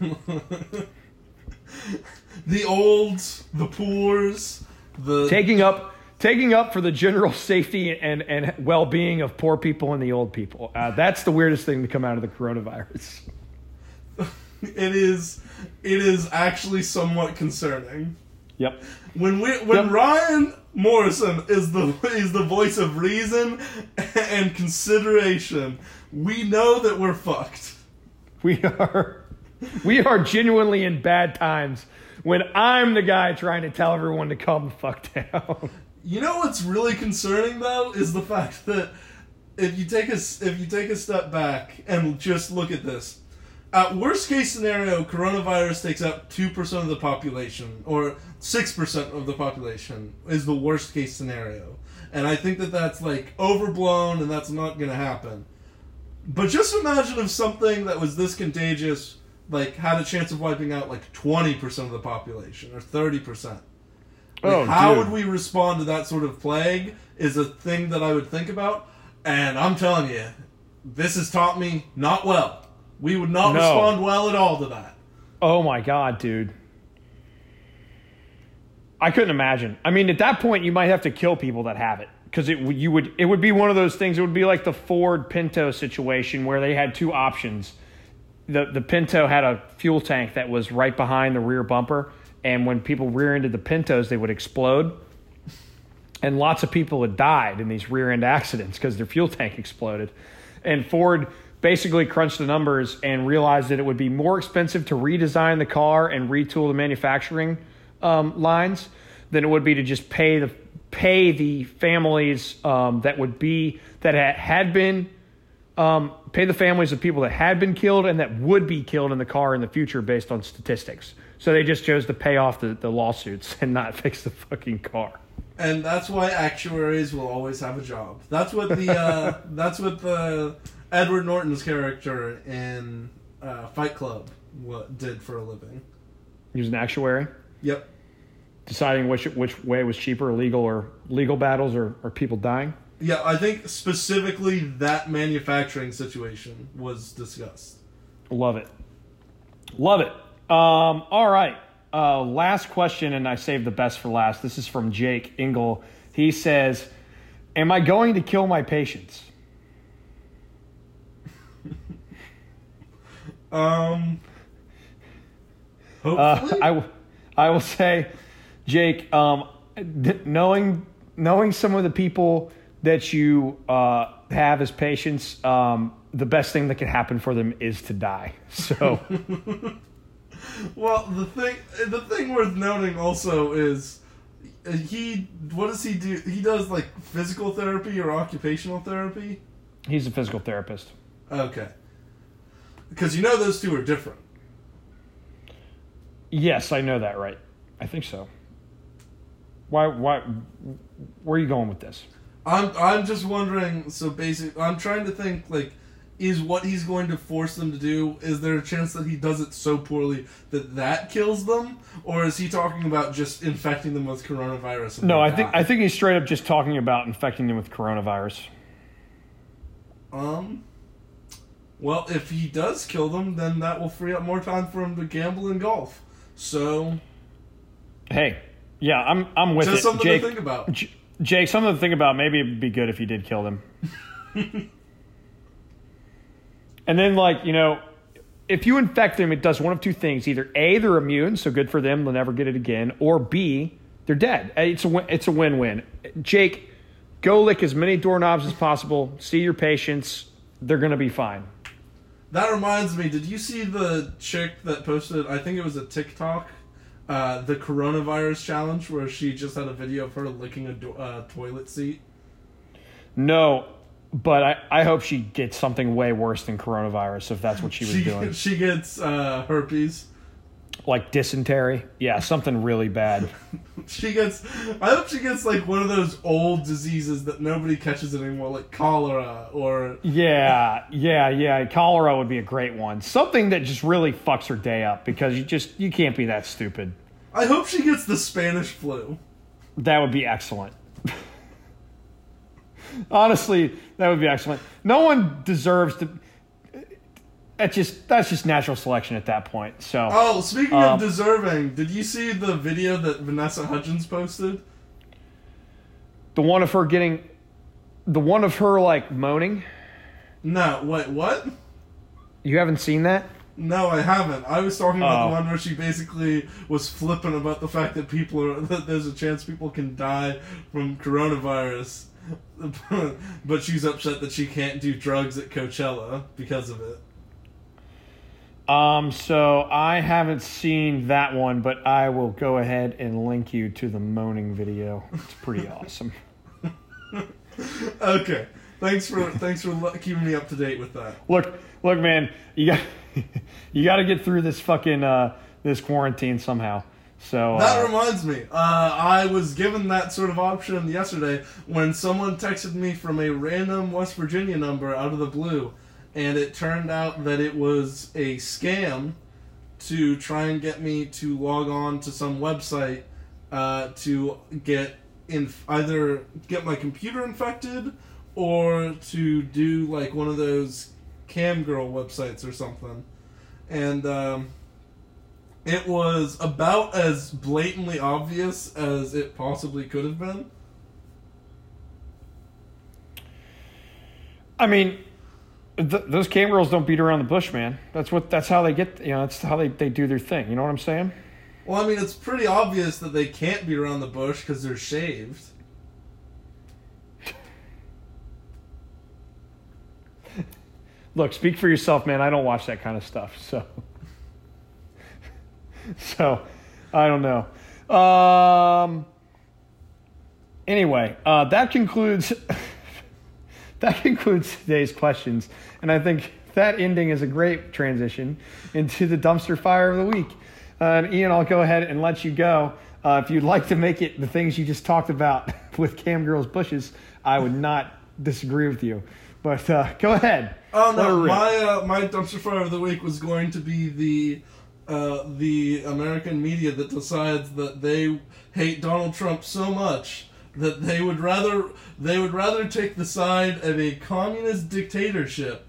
the olds, the poors, the taking up taking up for the general *laughs* safety and, and well-being of poor people and the old people uh, that's the weirdest thing to come out of the coronavirus *laughs* it is it is actually somewhat concerning. yep When we when Yep. Ryan Morrison is the is the voice of reason and consideration, we know that we're fucked. we are we are genuinely in bad times when i'm the guy trying to tell everyone to calm the fuck down *laughs* You know what's really concerning though is the fact that if you take a if you take a step back and just look at this, at worst case scenario, coronavirus takes up two percent of the population or six percent of the population is the worst case scenario, and I think that that's like overblown and that's not going to happen. But just imagine if something that was this contagious like had a chance of wiping out like twenty percent of the population or thirty percent. Oh, like, Oh, how dude. would we respond to that sort of plague? Is a thing that I would think about, and I'm telling you, this has taught me not well. We would not No. respond well at all to that. Oh my god, dude. I couldn't imagine. I mean, at that point, you might have to kill people that have it because it would- you would it would be one of those things. It would be like the Ford Pinto situation where they had two options. The the Pinto had a fuel tank that was right behind the rear bumper, and when people rear-ended the Pintos, they would explode. And lots of people had died in these rear-end accidents because their fuel tank exploded. And Ford basically crunched the numbers and realized that it would be more expensive to redesign the car and retool the manufacturing um, lines than it would be to just pay the pay the families um, that would be that ha- had been um, pay the families of people that had been killed and that would be killed in the car in the future based on statistics. So they just chose to pay off the, the lawsuits and not *laughs* fix the fucking car. And that's why actuaries will always have a job. That's what the uh, *laughs* that's what the Edward Norton's character in uh, Fight Club what did for a living. He was an actuary. Yep. deciding which which way was cheaper, legal or legal battles or, or people dying. Yeah, I think specifically that manufacturing situation was discussed. Love it, love it. Um, all right, uh, last question, and I saved the best for last. This is from Jake Engel. He says, "Am I going to kill my patients?" *laughs* Um. Uh, Hopefully, I, w- I will say, Jake, um, d- knowing knowing some of the people that you uh, have as patients, um, the best thing that can happen for them is to die. So. *laughs* well, the thing the thing worth noting also is uh, he what does he do? He does like physical therapy or occupational therapy. He's a physical therapist. Okay. Because you know those two are different. Yes, I know that, right? I think so. Why? Why? Where are you going with this? I'm I'm just wondering. So basically, I'm trying to think like, is what he's going to force them to do? Is there a chance that he does it so poorly that that kills them, or is he talking about just infecting them with coronavirus? and No, I think die? I think he's straight up just talking about infecting them with coronavirus. Um. Well, if he does kill them, then that will free up more time for him to gamble and golf. So Hey, yeah, I'm I'm with just it, something Jake. to think about. J- Jake, something to think about. Maybe it'd be good if he did kill them. *laughs* and then, like you know, if you infect them, it does one of two things: either a, they're immune, so good for them, they'll never get it again, or b, they're dead. It's a win- it's a win-win. Jake, go lick as many doorknobs as possible. See your patients; they're gonna be fine. That reminds me. Did you see the chick that posted? I think it was a TikTok, uh, the coronavirus challenge, where she just had a video of her licking a do- uh, toilet seat. No, but I, I hope she gets something way worse than coronavirus if that's what she was She doing. *laughs* she gets uh, herpes. Like dysentery. Yeah, something really bad. *laughs* She gets. I hope she gets like one of those old diseases that nobody catches anymore, like cholera or Yeah, yeah, yeah. Cholera would be a great one. Something that just really fucks her day up because you just you can't be that stupid. I hope she gets the Spanish flu. That would be excellent. *laughs* *laughs* Honestly, that would be excellent. No one deserves to. That's just that's just natural selection at that point. So Oh, speaking Um, of deserving, did you see the video that Vanessa Hudgens posted? the one of her getting, the one of her like moaning. No, wait, what? You haven't seen that? No, I haven't. I was talking about Oh. the one where she basically was flipping about the fact that people are *laughs* that there's a chance people can die from coronavirus, *laughs* but she's upset that she can't do drugs at Coachella because of it. Um, so I haven't seen that one, but I will go ahead and link you to the moaning video. It's pretty *laughs* awesome. Okay, thanks for thanks for keeping me up to date with that. Look, look, man, you got *laughs* you got to get through this fucking uh, this quarantine somehow. So That uh, reminds me, uh, I was given that sort of option yesterday when someone texted me from a random West Virginia number out of the blue, and it turned out that it was a scam to try and get me to log on to some website uh, to get in either get my computer infected or to do like one of those cam girl websites or something, and um, it was about as blatantly obvious as it possibly could have been. I mean, th- those cam girls don't beat around the bush, man. That's what. That's how they get. You know, that's how they, they do their thing. You know what I'm saying? Well, I mean, it's pretty obvious that they can't be around the bush because they're shaved. *laughs* Look, speak for yourself, man. I don't watch that kind of stuff, so *laughs* so I don't know. Um. Anyway, uh, that concludes *laughs* that concludes today's questions, and I think that ending is a great transition into the dumpster fire of the week. Uh, and Ian, I'll go ahead and let you go. Uh, if you'd like to make it the things you just talked about *laughs* with Cam Girls Bushes, I would not disagree with you. But uh, go ahead. Oh no, my uh, my dumpster fire of the week was going to be the uh, the American media that decides that they hate Donald Trump so much that they would rather they would rather take the side of a communist dictatorship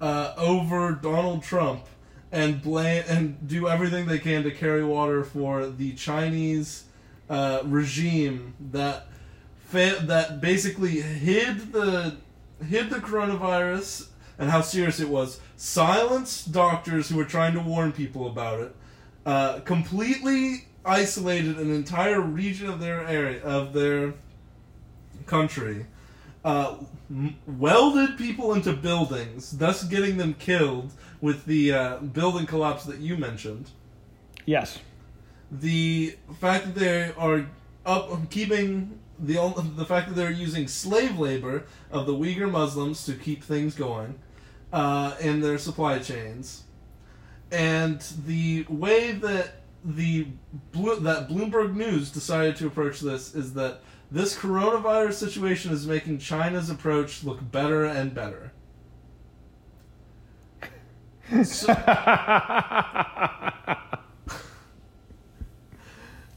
uh, over Donald Trump and blame and do everything they can to carry water for the Chinese uh, regime that fa- that basically hid the hid the coronavirus and how serious it was, silenced doctors who were trying to warn people about it, uh, completely isolated an entire region of their area of their country, uh, m- welded people into buildings, thus getting them killed with the uh, building collapse that you mentioned Yes. the fact that they are up keeping the the fact that they're using slave labor of the Uyghur Muslims to keep things going uh, in their supply chains, and the way that the that Bloomberg News decided to approach this is that this coronavirus situation is making China's approach look better and better. *laughs* So,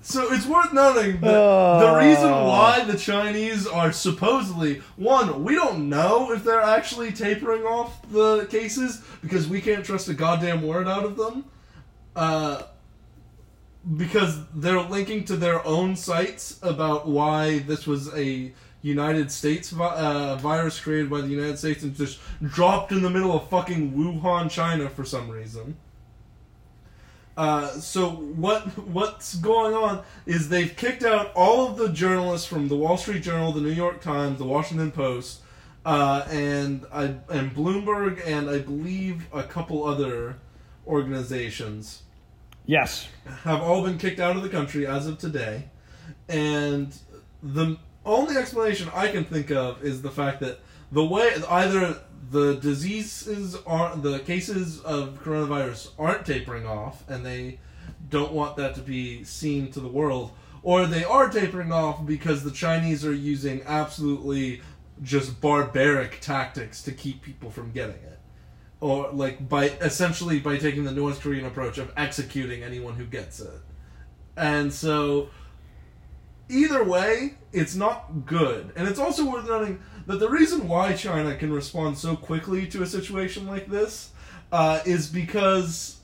So it's worth noting that the reason Oh. why the Chinese are supposedly one, we don't know if they're actually tapering off the cases because we can't trust a goddamn word out of them. Uh, because they're linking to their own sites about why this was a United States vi- uh, virus created by the United States and just dropped in the middle of fucking Wuhan, China for some reason. Uh, so what what's going on is they've kicked out all of the journalists from the Wall Street Journal, the New York Times, the Washington Post, uh, and I and Bloomberg, and I believe a couple other organizations yes. have all been kicked out of the country as of today, and the only explanation I can think of is the fact that the way either the diseases aren't the cases of coronavirus aren't tapering off, and they don't want that to be seen to the world, or they are tapering off because the Chinese are using absolutely just barbaric tactics to keep people from getting it or like by essentially by taking the North Korean approach of executing anyone who gets it. And so either way, it's not good. And it's also worth noting that the reason why China can respond so quickly to a situation like this uh, is because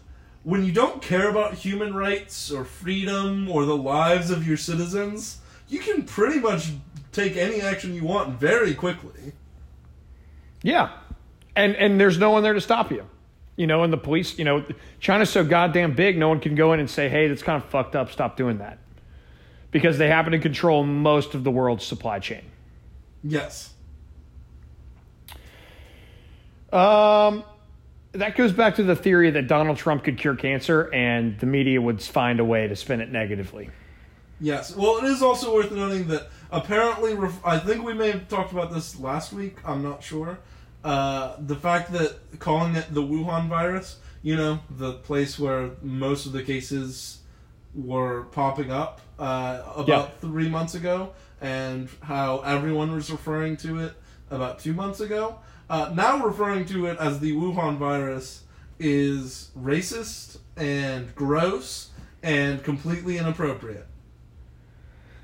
when you don't care about human rights or freedom or the lives of your citizens, you can pretty much take any action you want very quickly. Yeah. And and there's no one there to stop you. You know, and the police, you know, China's so goddamn big, no one can go in and say, "Hey, that's kind of fucked up. Stop doing that." Because they happen to control most of the world's supply chain. Yes. Um, that goes back to the theory that Donald Trump could cure cancer, and the media would find a way to spin it negatively. Yes. Well, it is also worth noting that apparently, ref- I think we may have talked about this last week. I'm not sure. Uh, the fact that calling it the Wuhan virus, you know, the place where most of the cases were popping up uh, about Yeah. three months ago, and how everyone was referring to it about two months ago. Uh, now referring to it as the Wuhan virus is racist and gross and completely inappropriate.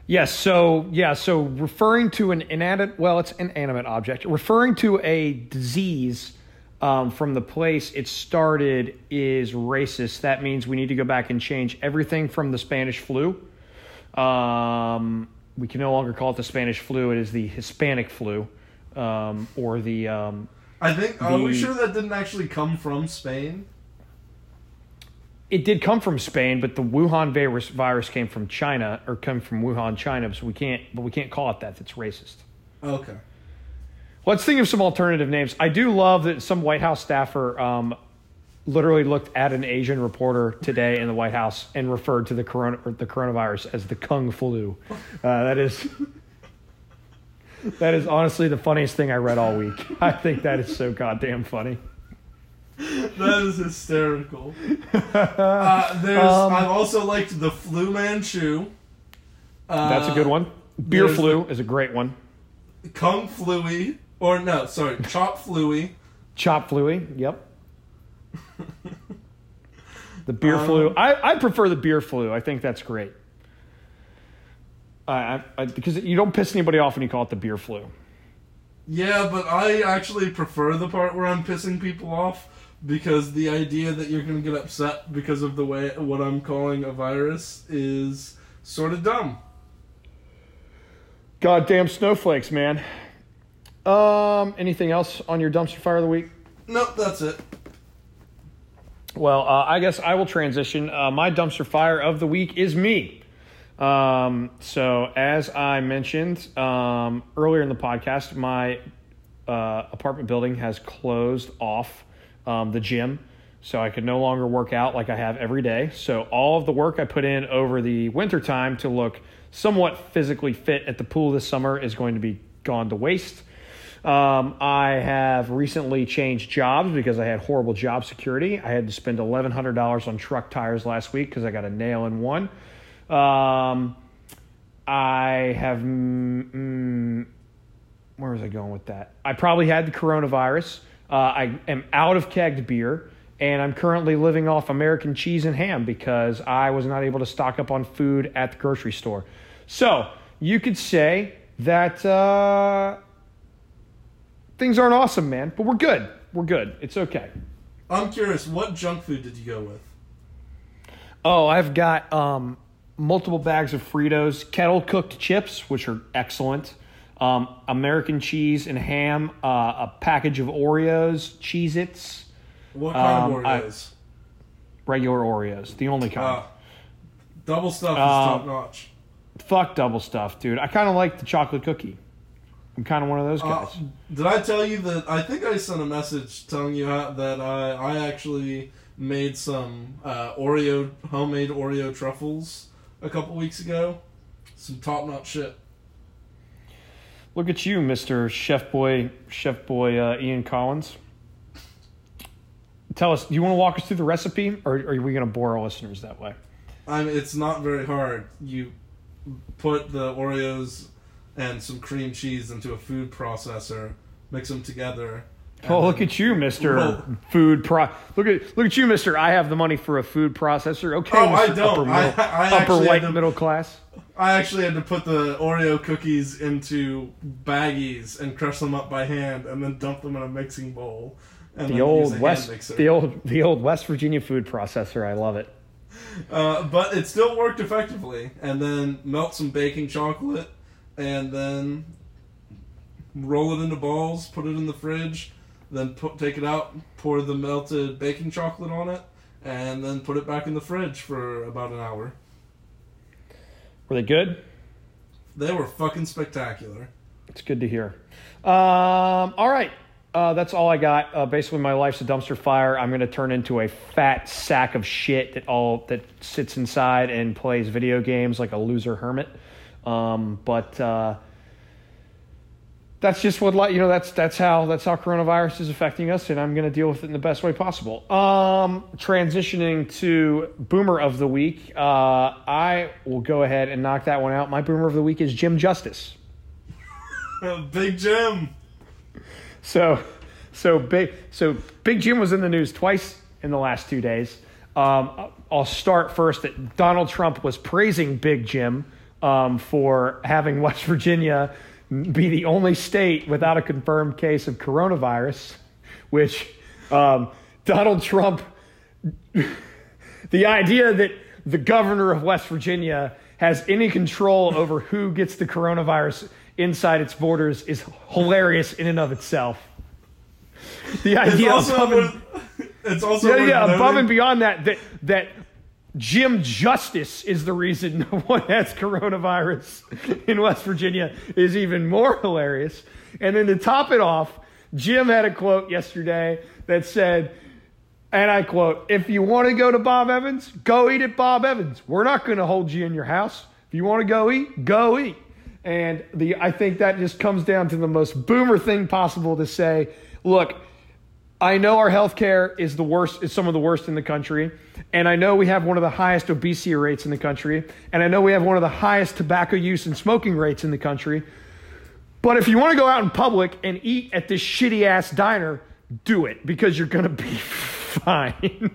Yes. So yeah. So referring to an inanimate, well, it's an animate object. Referring to a disease um, from the place it started is racist. That means we need to go back and change everything from the Spanish flu. Um, we can no longer call it the Spanish flu. It is the Hispanic flu, um, or the. Um, I think. Are we sure that didn't actually come from Spain? it did come from Spain, but the Wuhan virus virus came from China or come from Wuhan, China. So we can't, but we can't call it that. It's racist. Okay. Let's think of some alternative names. I do love that some White House staffer um, literally looked at an Asian reporter today in the White House and referred to the corona or the coronavirus as the Kung flu. Uh, that is that is honestly the funniest thing I read all week. *laughs* I think that is so goddamn funny. That is hysterical. *laughs* uh, there's. Um, I've also liked the Flu Manchu. Uh, That's a good one. Beer flu is a great one. Kung Fluey, or no, sorry, *laughs* Chop Fluey. Chop fluey. Yep. The beer Um, flu. I, I prefer the beer flu. I think that's great. I, I, because you don't piss anybody off when you call it the beer flu. Yeah, but I actually prefer the part where I'm pissing people off because the idea that you're gonna get upset because of the way what I'm calling a virus is sort of dumb. Goddamn snowflakes, man. Um, anything else on your dumpster fire of the week? Nope, that's it. Well, uh, I guess I will transition. Uh, my dumpster fire of the week is me. Um, so, as I mentioned um, earlier in the podcast, my uh, apartment building has closed off um, the gym. So, I could no longer work out like I have every day. So, all of the work I put in over the wintertime to look somewhat physically fit at the pool this summer is going to be gone to waste. Um, I have recently changed jobs because I had horrible job security. I had to spend eleven hundred dollars on truck tires last week because I got a nail in one. Um, I have. Mm, mm, where was I going with that? I probably had the coronavirus. Uh, I am out of kegged beer, and I'm currently living off American cheese and ham because I was not able to stock up on food at the grocery store. So you could say that. Uh, things aren't awesome, man, but we're good. We're good. It's okay. I'm curious, what junk food did you go with? Oh, I've got um, multiple bags of Fritos, kettle cooked chips, which are excellent. Um, American cheese and ham, uh, a package of Oreos, Cheez Its, What kind Um, of I- Oreos? regular Oreos, the only kind. Ah, double stuff is Uh, top notch. Fuck double stuff, dude. I kind of like the chocolate cookie. I'm kind of one of those Uh, guys. did I tell you that I think I sent a message telling you how, that I I actually made some uh, Oreo homemade Oreo truffles a couple weeks ago. Some top notch shit. Look at you, Mister Chef Boy, Chef Boy uh, Ian Collins. Tell us, do you want to walk us through the recipe, or are we going to bore our listeners that way? I mean, it's not very hard. You put the Oreos and some cream cheese into a food processor, mix them together. Oh, look at you, Mister Food Pro. Look at look at you, Mister. I have the money for a food processor. Okay, Oh, I Mr. don't. Upper, middle, I upper white to- middle class. I actually had to put the Oreo cookies into baggies and crush them up by hand, and then dump them in a mixing bowl. And The then use a old West, the old the old West Virginia food processor. I love it. Uh, but it still worked effectively. And then melt some baking chocolate, and then roll it into balls, put it in the fridge, then put, take it out, pour the melted baking chocolate on it, and then put it back in the fridge for about an hour. Were they good? They were fucking spectacular. It's good to hear. Um, all right. Uh, that's all I got. Uh, basically, my life's a dumpster fire. I'm going to turn into a fat sack of shit that all that sits inside and plays video games like a loser hermit. Um, but uh, that's just what li- you know. That's that's how that's how coronavirus is affecting us, and I'm going to deal with it in the best way possible. Um, transitioning to boomer of the week, uh, I will go ahead and knock that one out. My boomer of the week is Jim Justice. *laughs* Big Jim. So, so big, so Big Jim was in the news twice in the last two days. Um, I'll start first that Donald Trump was praising Big Jim um, for having West Virginia be the only state without a confirmed case of coronavirus, which um, Donald Trump, the idea that the governor of West Virginia has any control over who gets the coronavirus inside its borders is hilarious in and of itself. The It's idea also above and, it's also yeah, yeah, above and beyond that, that that Jim Justice is the reason no *laughs* one has coronavirus in West Virginia is even more hilarious. And then to top it off, Jim had a quote yesterday that said, and I quote, if you want to go to Bob Evans, go eat at Bob Evans. We're not going to hold you in your house. If you want to go eat, go eat. And the I think that just comes down to the most boomer thing possible to say, look, I know our healthcare is the worst, is some of the worst in the country, and I know we have one of the highest obesity rates in the country, and I know we have one of the highest tobacco use and smoking rates in the country. But if you want to go out in public and eat at this shitty ass diner, do it because you're gonna be *laughs* fine.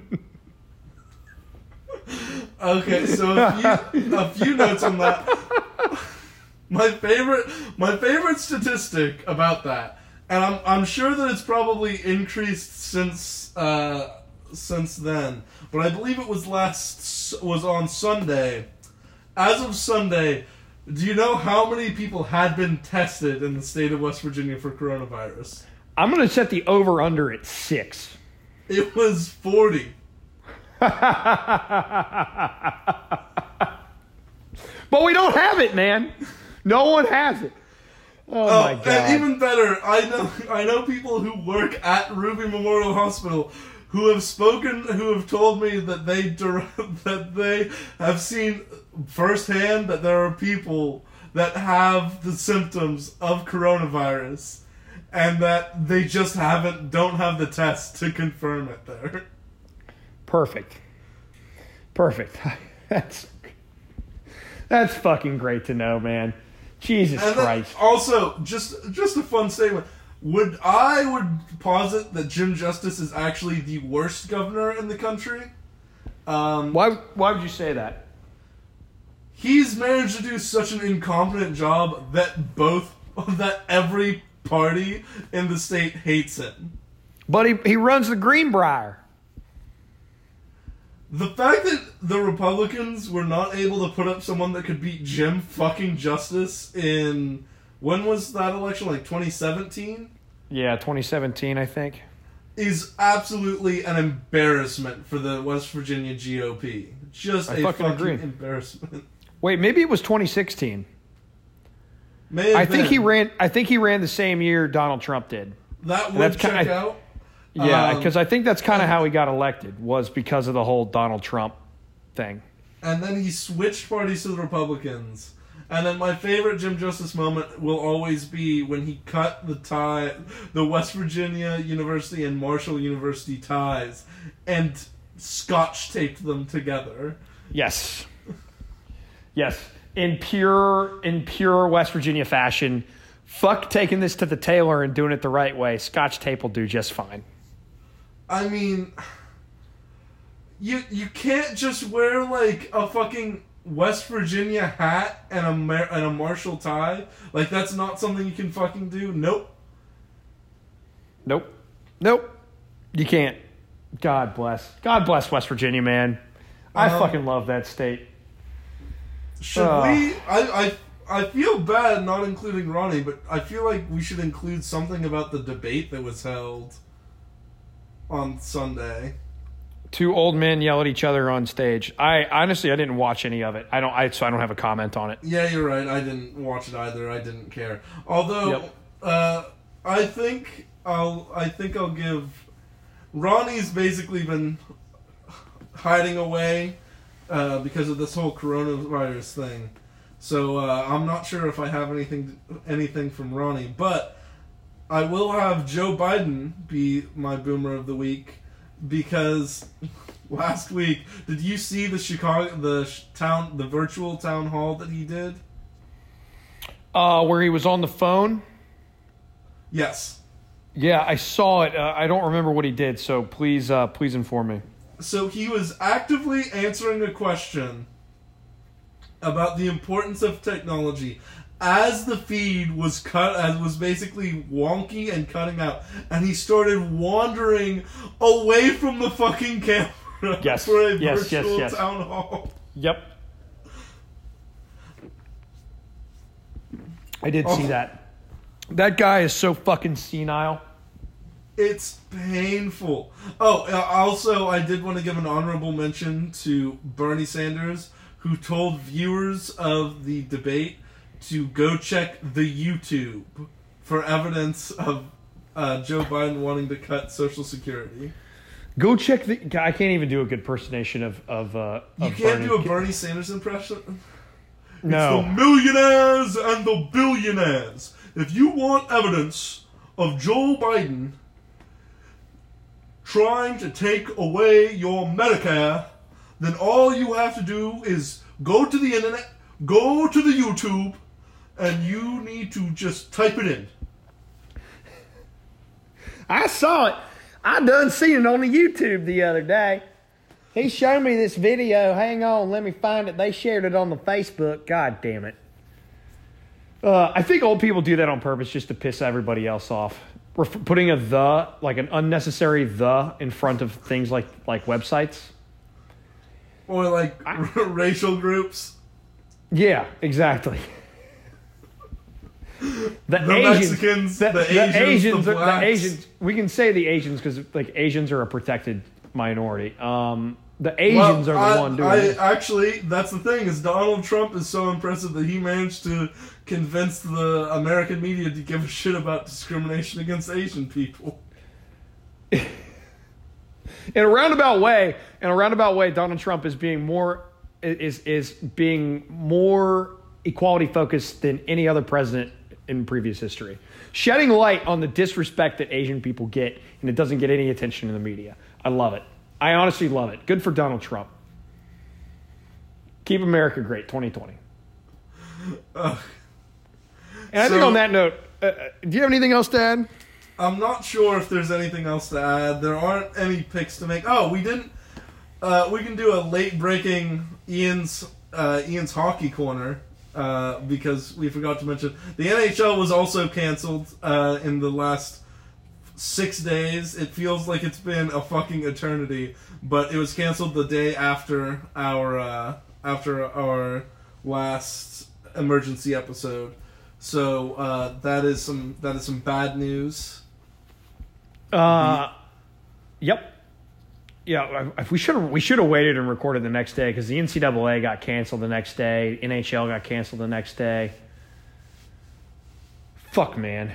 Okay, so a few, a few notes on that. *laughs* My favorite, my favorite statistic about that, and I'm I'm sure that it's probably increased since uh, since then, but I believe it was last was on Sunday. As of Sunday, do you know how many people had been tested in the state of West Virginia for coronavirus? I'm gonna set the over under at six. It was forty. *laughs* But we don't have it, man. No one has it. Oh, Oh, my god. and even better, I know I know people who work at Ruby Memorial Hospital who have spoken, who have told me that they *laughs* that they have seen firsthand that there are people that have the symptoms of coronavirus, and that they just haven't don't have the test to confirm it there. Perfect. Perfect. *laughs* That's that's fucking great to know, man. Jesus And Christ. also, just just a fun statement. Would I would posit that Jim Justice is actually the worst governor in the country? Um, Why why would you say that? he's managed to do such an incompetent job that both *laughs* that every party in the state hates him. But he, he runs the Greenbrier. The fact that the Republicans were not able to put up someone that could beat Jim fucking Justice in when was that election like 2017 Yeah, 2017, I think. is absolutely an embarrassment for the West Virginia GOP. Just I a fucking fucking, embarrassment. Wait, maybe it was 2016. May have I think he ran. I think he ran the same year Donald Trump did. that would check out. Yeah, Um, because I think that's kind of how he got elected was because of the whole Donald Trump thing. and then he switched parties to the Republicans. And then my favorite Jim Justice moment will always be when he cut the tie, the West Virginia University and Marshall University ties, and scotch taped them together. Yes. Yes. In pure in pure West Virginia fashion, fuck taking this to the tailor and doing it the right way. Scotch tape will do just fine. I mean, you you can't just wear like a fucking West Virginia hat and a Mar- and a Marshall tie. Like that's not something you can fucking do. Nope. Nope. Nope. You can't. God bless. God bless West Virginia, man. I Um, fucking love that state. Should Ugh. we? I, I I feel bad not including Ronnie, but I feel like we should include something about the debate that was held on Sunday. Two old men yell at each other on stage. I honestly I didn't watch any of it. I don't I so I don't have a comment on it. Yeah, you're right. I didn't watch it either. I didn't care. Although, Yep. uh, I think I'll I think I'll give Ronnie's basically been hiding away uh, because of this whole coronavirus thing. So uh, I'm not sure if I have anything anything from Ronnie, but I will have Joe Biden be my boomer of the week because last week did you see the Chicago the town the virtual town hall that he did? Uh where he was on the phone? Yes. Yeah, I saw it. Uh, I don't remember what he did, so please uh please inform me. So he was actively answering a question, about the importance of technology as the feed was cut as was basically wonky and cutting out and he started wandering away from the fucking camera *laughs* Yes. for a Yes, yes, virtual yes. town hall. *laughs* Yep. I did Oh. see that. That guy is so fucking senile. It's painful. Oh, uh, also, I did want to give an honorable mention to Bernie Sanders, who told viewers of the debate to go check the YouTube for evidence of uh, Joe Biden wanting to cut Social Security. Go check the. I can't even do a good impersonation of of. Uh, You of can't Bernie. do a Bernie Sanders impression. It's the No. millionaires and the billionaires. If you want evidence of Joe Biden trying to take away your Medicare, then all you have to do is go to the internet, go to the YouTube, and you need to just type it in. I saw it. I done seen it on the YouTube the other day. He showed me this video. Hang on, let me find it. They shared it on the Facebook. God damn it. Uh, I think old people do that on purpose just to piss everybody else off. We're putting a the, like an unnecessary the, in front of things like like websites. Or like *laughs* racial groups. Yeah, exactly. The, The Asians, Mexicans, the, the the Asians, Asians, the the. Asians. We can say the Asians because like Asians are a protected minority. Um, the Asians Well, are the I, one doing I it. actually, that's the thing is Donald Trump is so impressive that he managed to convince the American media to give a shit about discrimination against Asian people. *laughs* in a roundabout way, in a roundabout way, Donald Trump is being more is is being more equality focused than any other president in previous history, shedding light on the disrespect that Asian people get, and it doesn't get any attention in the media. I love it. I honestly love it. Good for Donald Trump. Keep America great, 2020. Ugh. And I think on that note, uh, uh, do you have anything else to add? I'm not sure if there's anything else to add. There aren't any picks to make. Oh, we didn't. Uh, we can do a late breaking Ian's uh, Ian's hockey corner uh, because we forgot to mention the NHL was also canceled uh, in the last six days. It feels like it's been a fucking eternity, but it was canceled the day after our uh, after our last emergency episode. So uh, that is some that is some bad news. Uh, yep. Yeah, if we should we should have waited and recorded the next day because the NCAA got canceled the next day, NHL got canceled the next day. Fuck, man.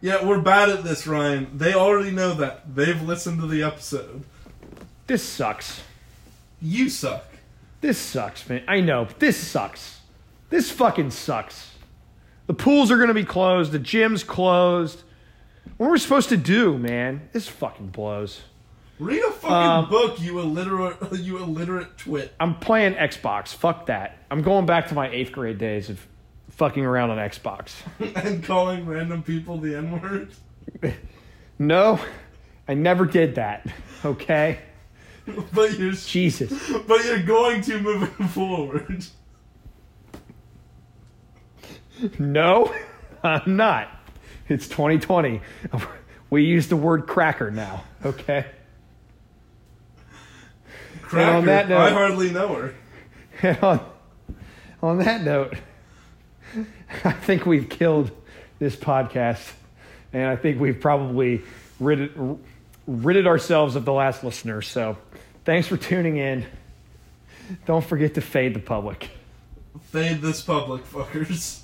Yeah, we're bad at this, Ryan. They already know that. They've listened to the episode. This sucks. You suck. This sucks, man. I know. but This sucks. This fucking sucks. The pools are gonna be closed. The gym's closed. What are we supposed to do, man? This fucking blows. Read a fucking Um, book, you illiterate, *laughs* you illiterate twit. I'm playing Xbox. Fuck that. I'm going back to my eighth grade days of fucking around on Xbox. *laughs* and calling random people the N word. *laughs* No, I never did that. Okay? But you're, Jesus. but you're going to moving forward. No, I'm not. It's 2020. We use the word cracker now. Okay? Cracker, on that note- I hardly know her. *laughs* And on, on that note, *laughs* I think we've killed this podcast. And I think we've probably ridded, ridded ourselves of the last listener. So thanks for tuning in. Don't forget to fade the public. Fade this public, fuckers.